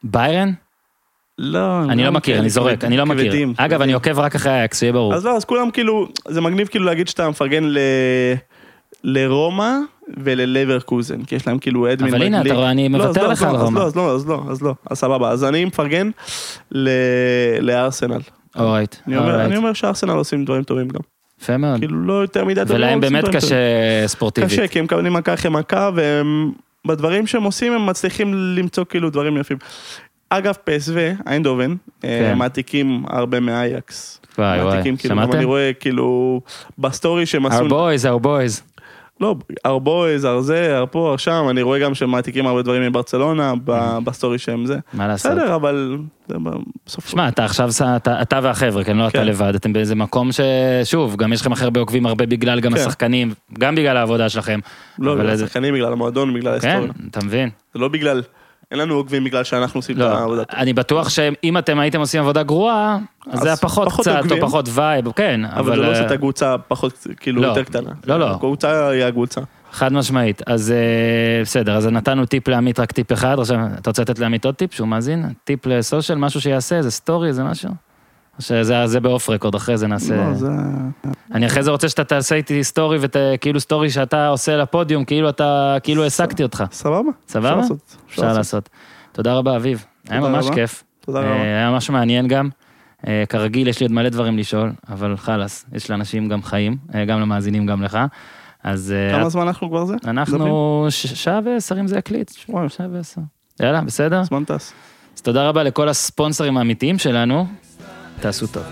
ביירן? לא, אני לא מכיר, אני זורק, אני לא מכיר. אגב. אני עוקב רק אחרי האקס, שיהיה ברור. אז לא, אז כולם כאילו, זה מגניב כאילו להגיד שאתה מפרגן. לרומא וללברקוזן, כי יש להם כאילו אדמין אבל הנה. אתה רואה, אני לא, אז מוותר לא, לך אז על לא, רומא. אז לא, אז לא, אז לא, אז סבבה, אז אני מפרגן. לארסנל. אורייט, אני אומר, אורייט. אני אומר שארסנל עושים דברים טובים גם. יפה מאוד. כאילו לא יותר מדי טובים. ולהם באמת דברים קשה. ספורטיבית. קשה, כי הם מקבלים מכה אחרי מכה, והם... בדברים שהם עושים הם מצליחים למצוא כאילו דברים יפים. אגב, פסו, איינדובן, אה, כן. מעתיקים הרבה מאייקס. וואי וואי, כאילו, שמעתם? אני רואה כאילו בסטורי שהם עשו, our boys, our boys. לא, ארבויז, ארזה, ארפו, שם, אני רואה גם שהם מעתיקים הרבה דברים מברצלונה. ב- בסטורי שהם זה. מה לעשות? בסדר, אבל זה בסוף... שמע, אתה עכשיו, אתה, אתה והחבר'ה, כן, לא אתה כן. לבד, אתם באיזה מקום ששוב, גם יש לכם הכי הרבה עוקבים הרבה בגלל גם כן. השחקנים, גם בגלל העבודה שלכם. לא, בגלל השחקנים, בגלל המועדון, בגלל כן, ההיסטוריה. אתה מבין? זה לא בגלל, אין לנו עוקבים בגלל שאנחנו עושים את לא, העבודה. אני בטוח שאם אתם הייתם עושים עבודה גרועה, אז זה היה פחות קצת. או פחות vibe, כן, אבל זה לא עושה את אה, הקבוצה פחות, כאילו, לא. יותר קטנה. לא, לא. הקבוצה היא הקבוצה. חד משמעית. אז אה, בסדר, אז נתנו טיפ לעמית, רק טיפ אחד, עכשיו אתה רוצה לתת לעמית עוד טיפ שהוא מאזין? טיפ לסושיאל, משהו שיעשה, איזה סטורי, איזה משהו? שזה זה ב off record, אחרי זה נעשה... לא, זה... אני אחרי זה רוצה שאתה תעשה איתי סטורי, וכאילו סטורי שאתה עושה לפודיום, כאילו אתה, כאילו העסקתי אותך. סבבה? סבבה? אפשר לעשות. אפשר לעשות. תודה רבה, אביב. היה ממש. כיף. תודה אה, רבה. היה ממש מעניין גם. אה, כרגיל, יש לי עוד מלא דברים לשאול, אבל חלאס, יש לאנשים גם חיים, אה, גם למאזינים, גם לך. אז כמה זמן אנחנו כבר זה? אנחנו שעה ועשר אם זה יקליט. שעה ועשר. יאללה, בסדר? זמן טס. אז תודה רבה לכל הספונסרים האמיתיים שלנו. תעשו טוב.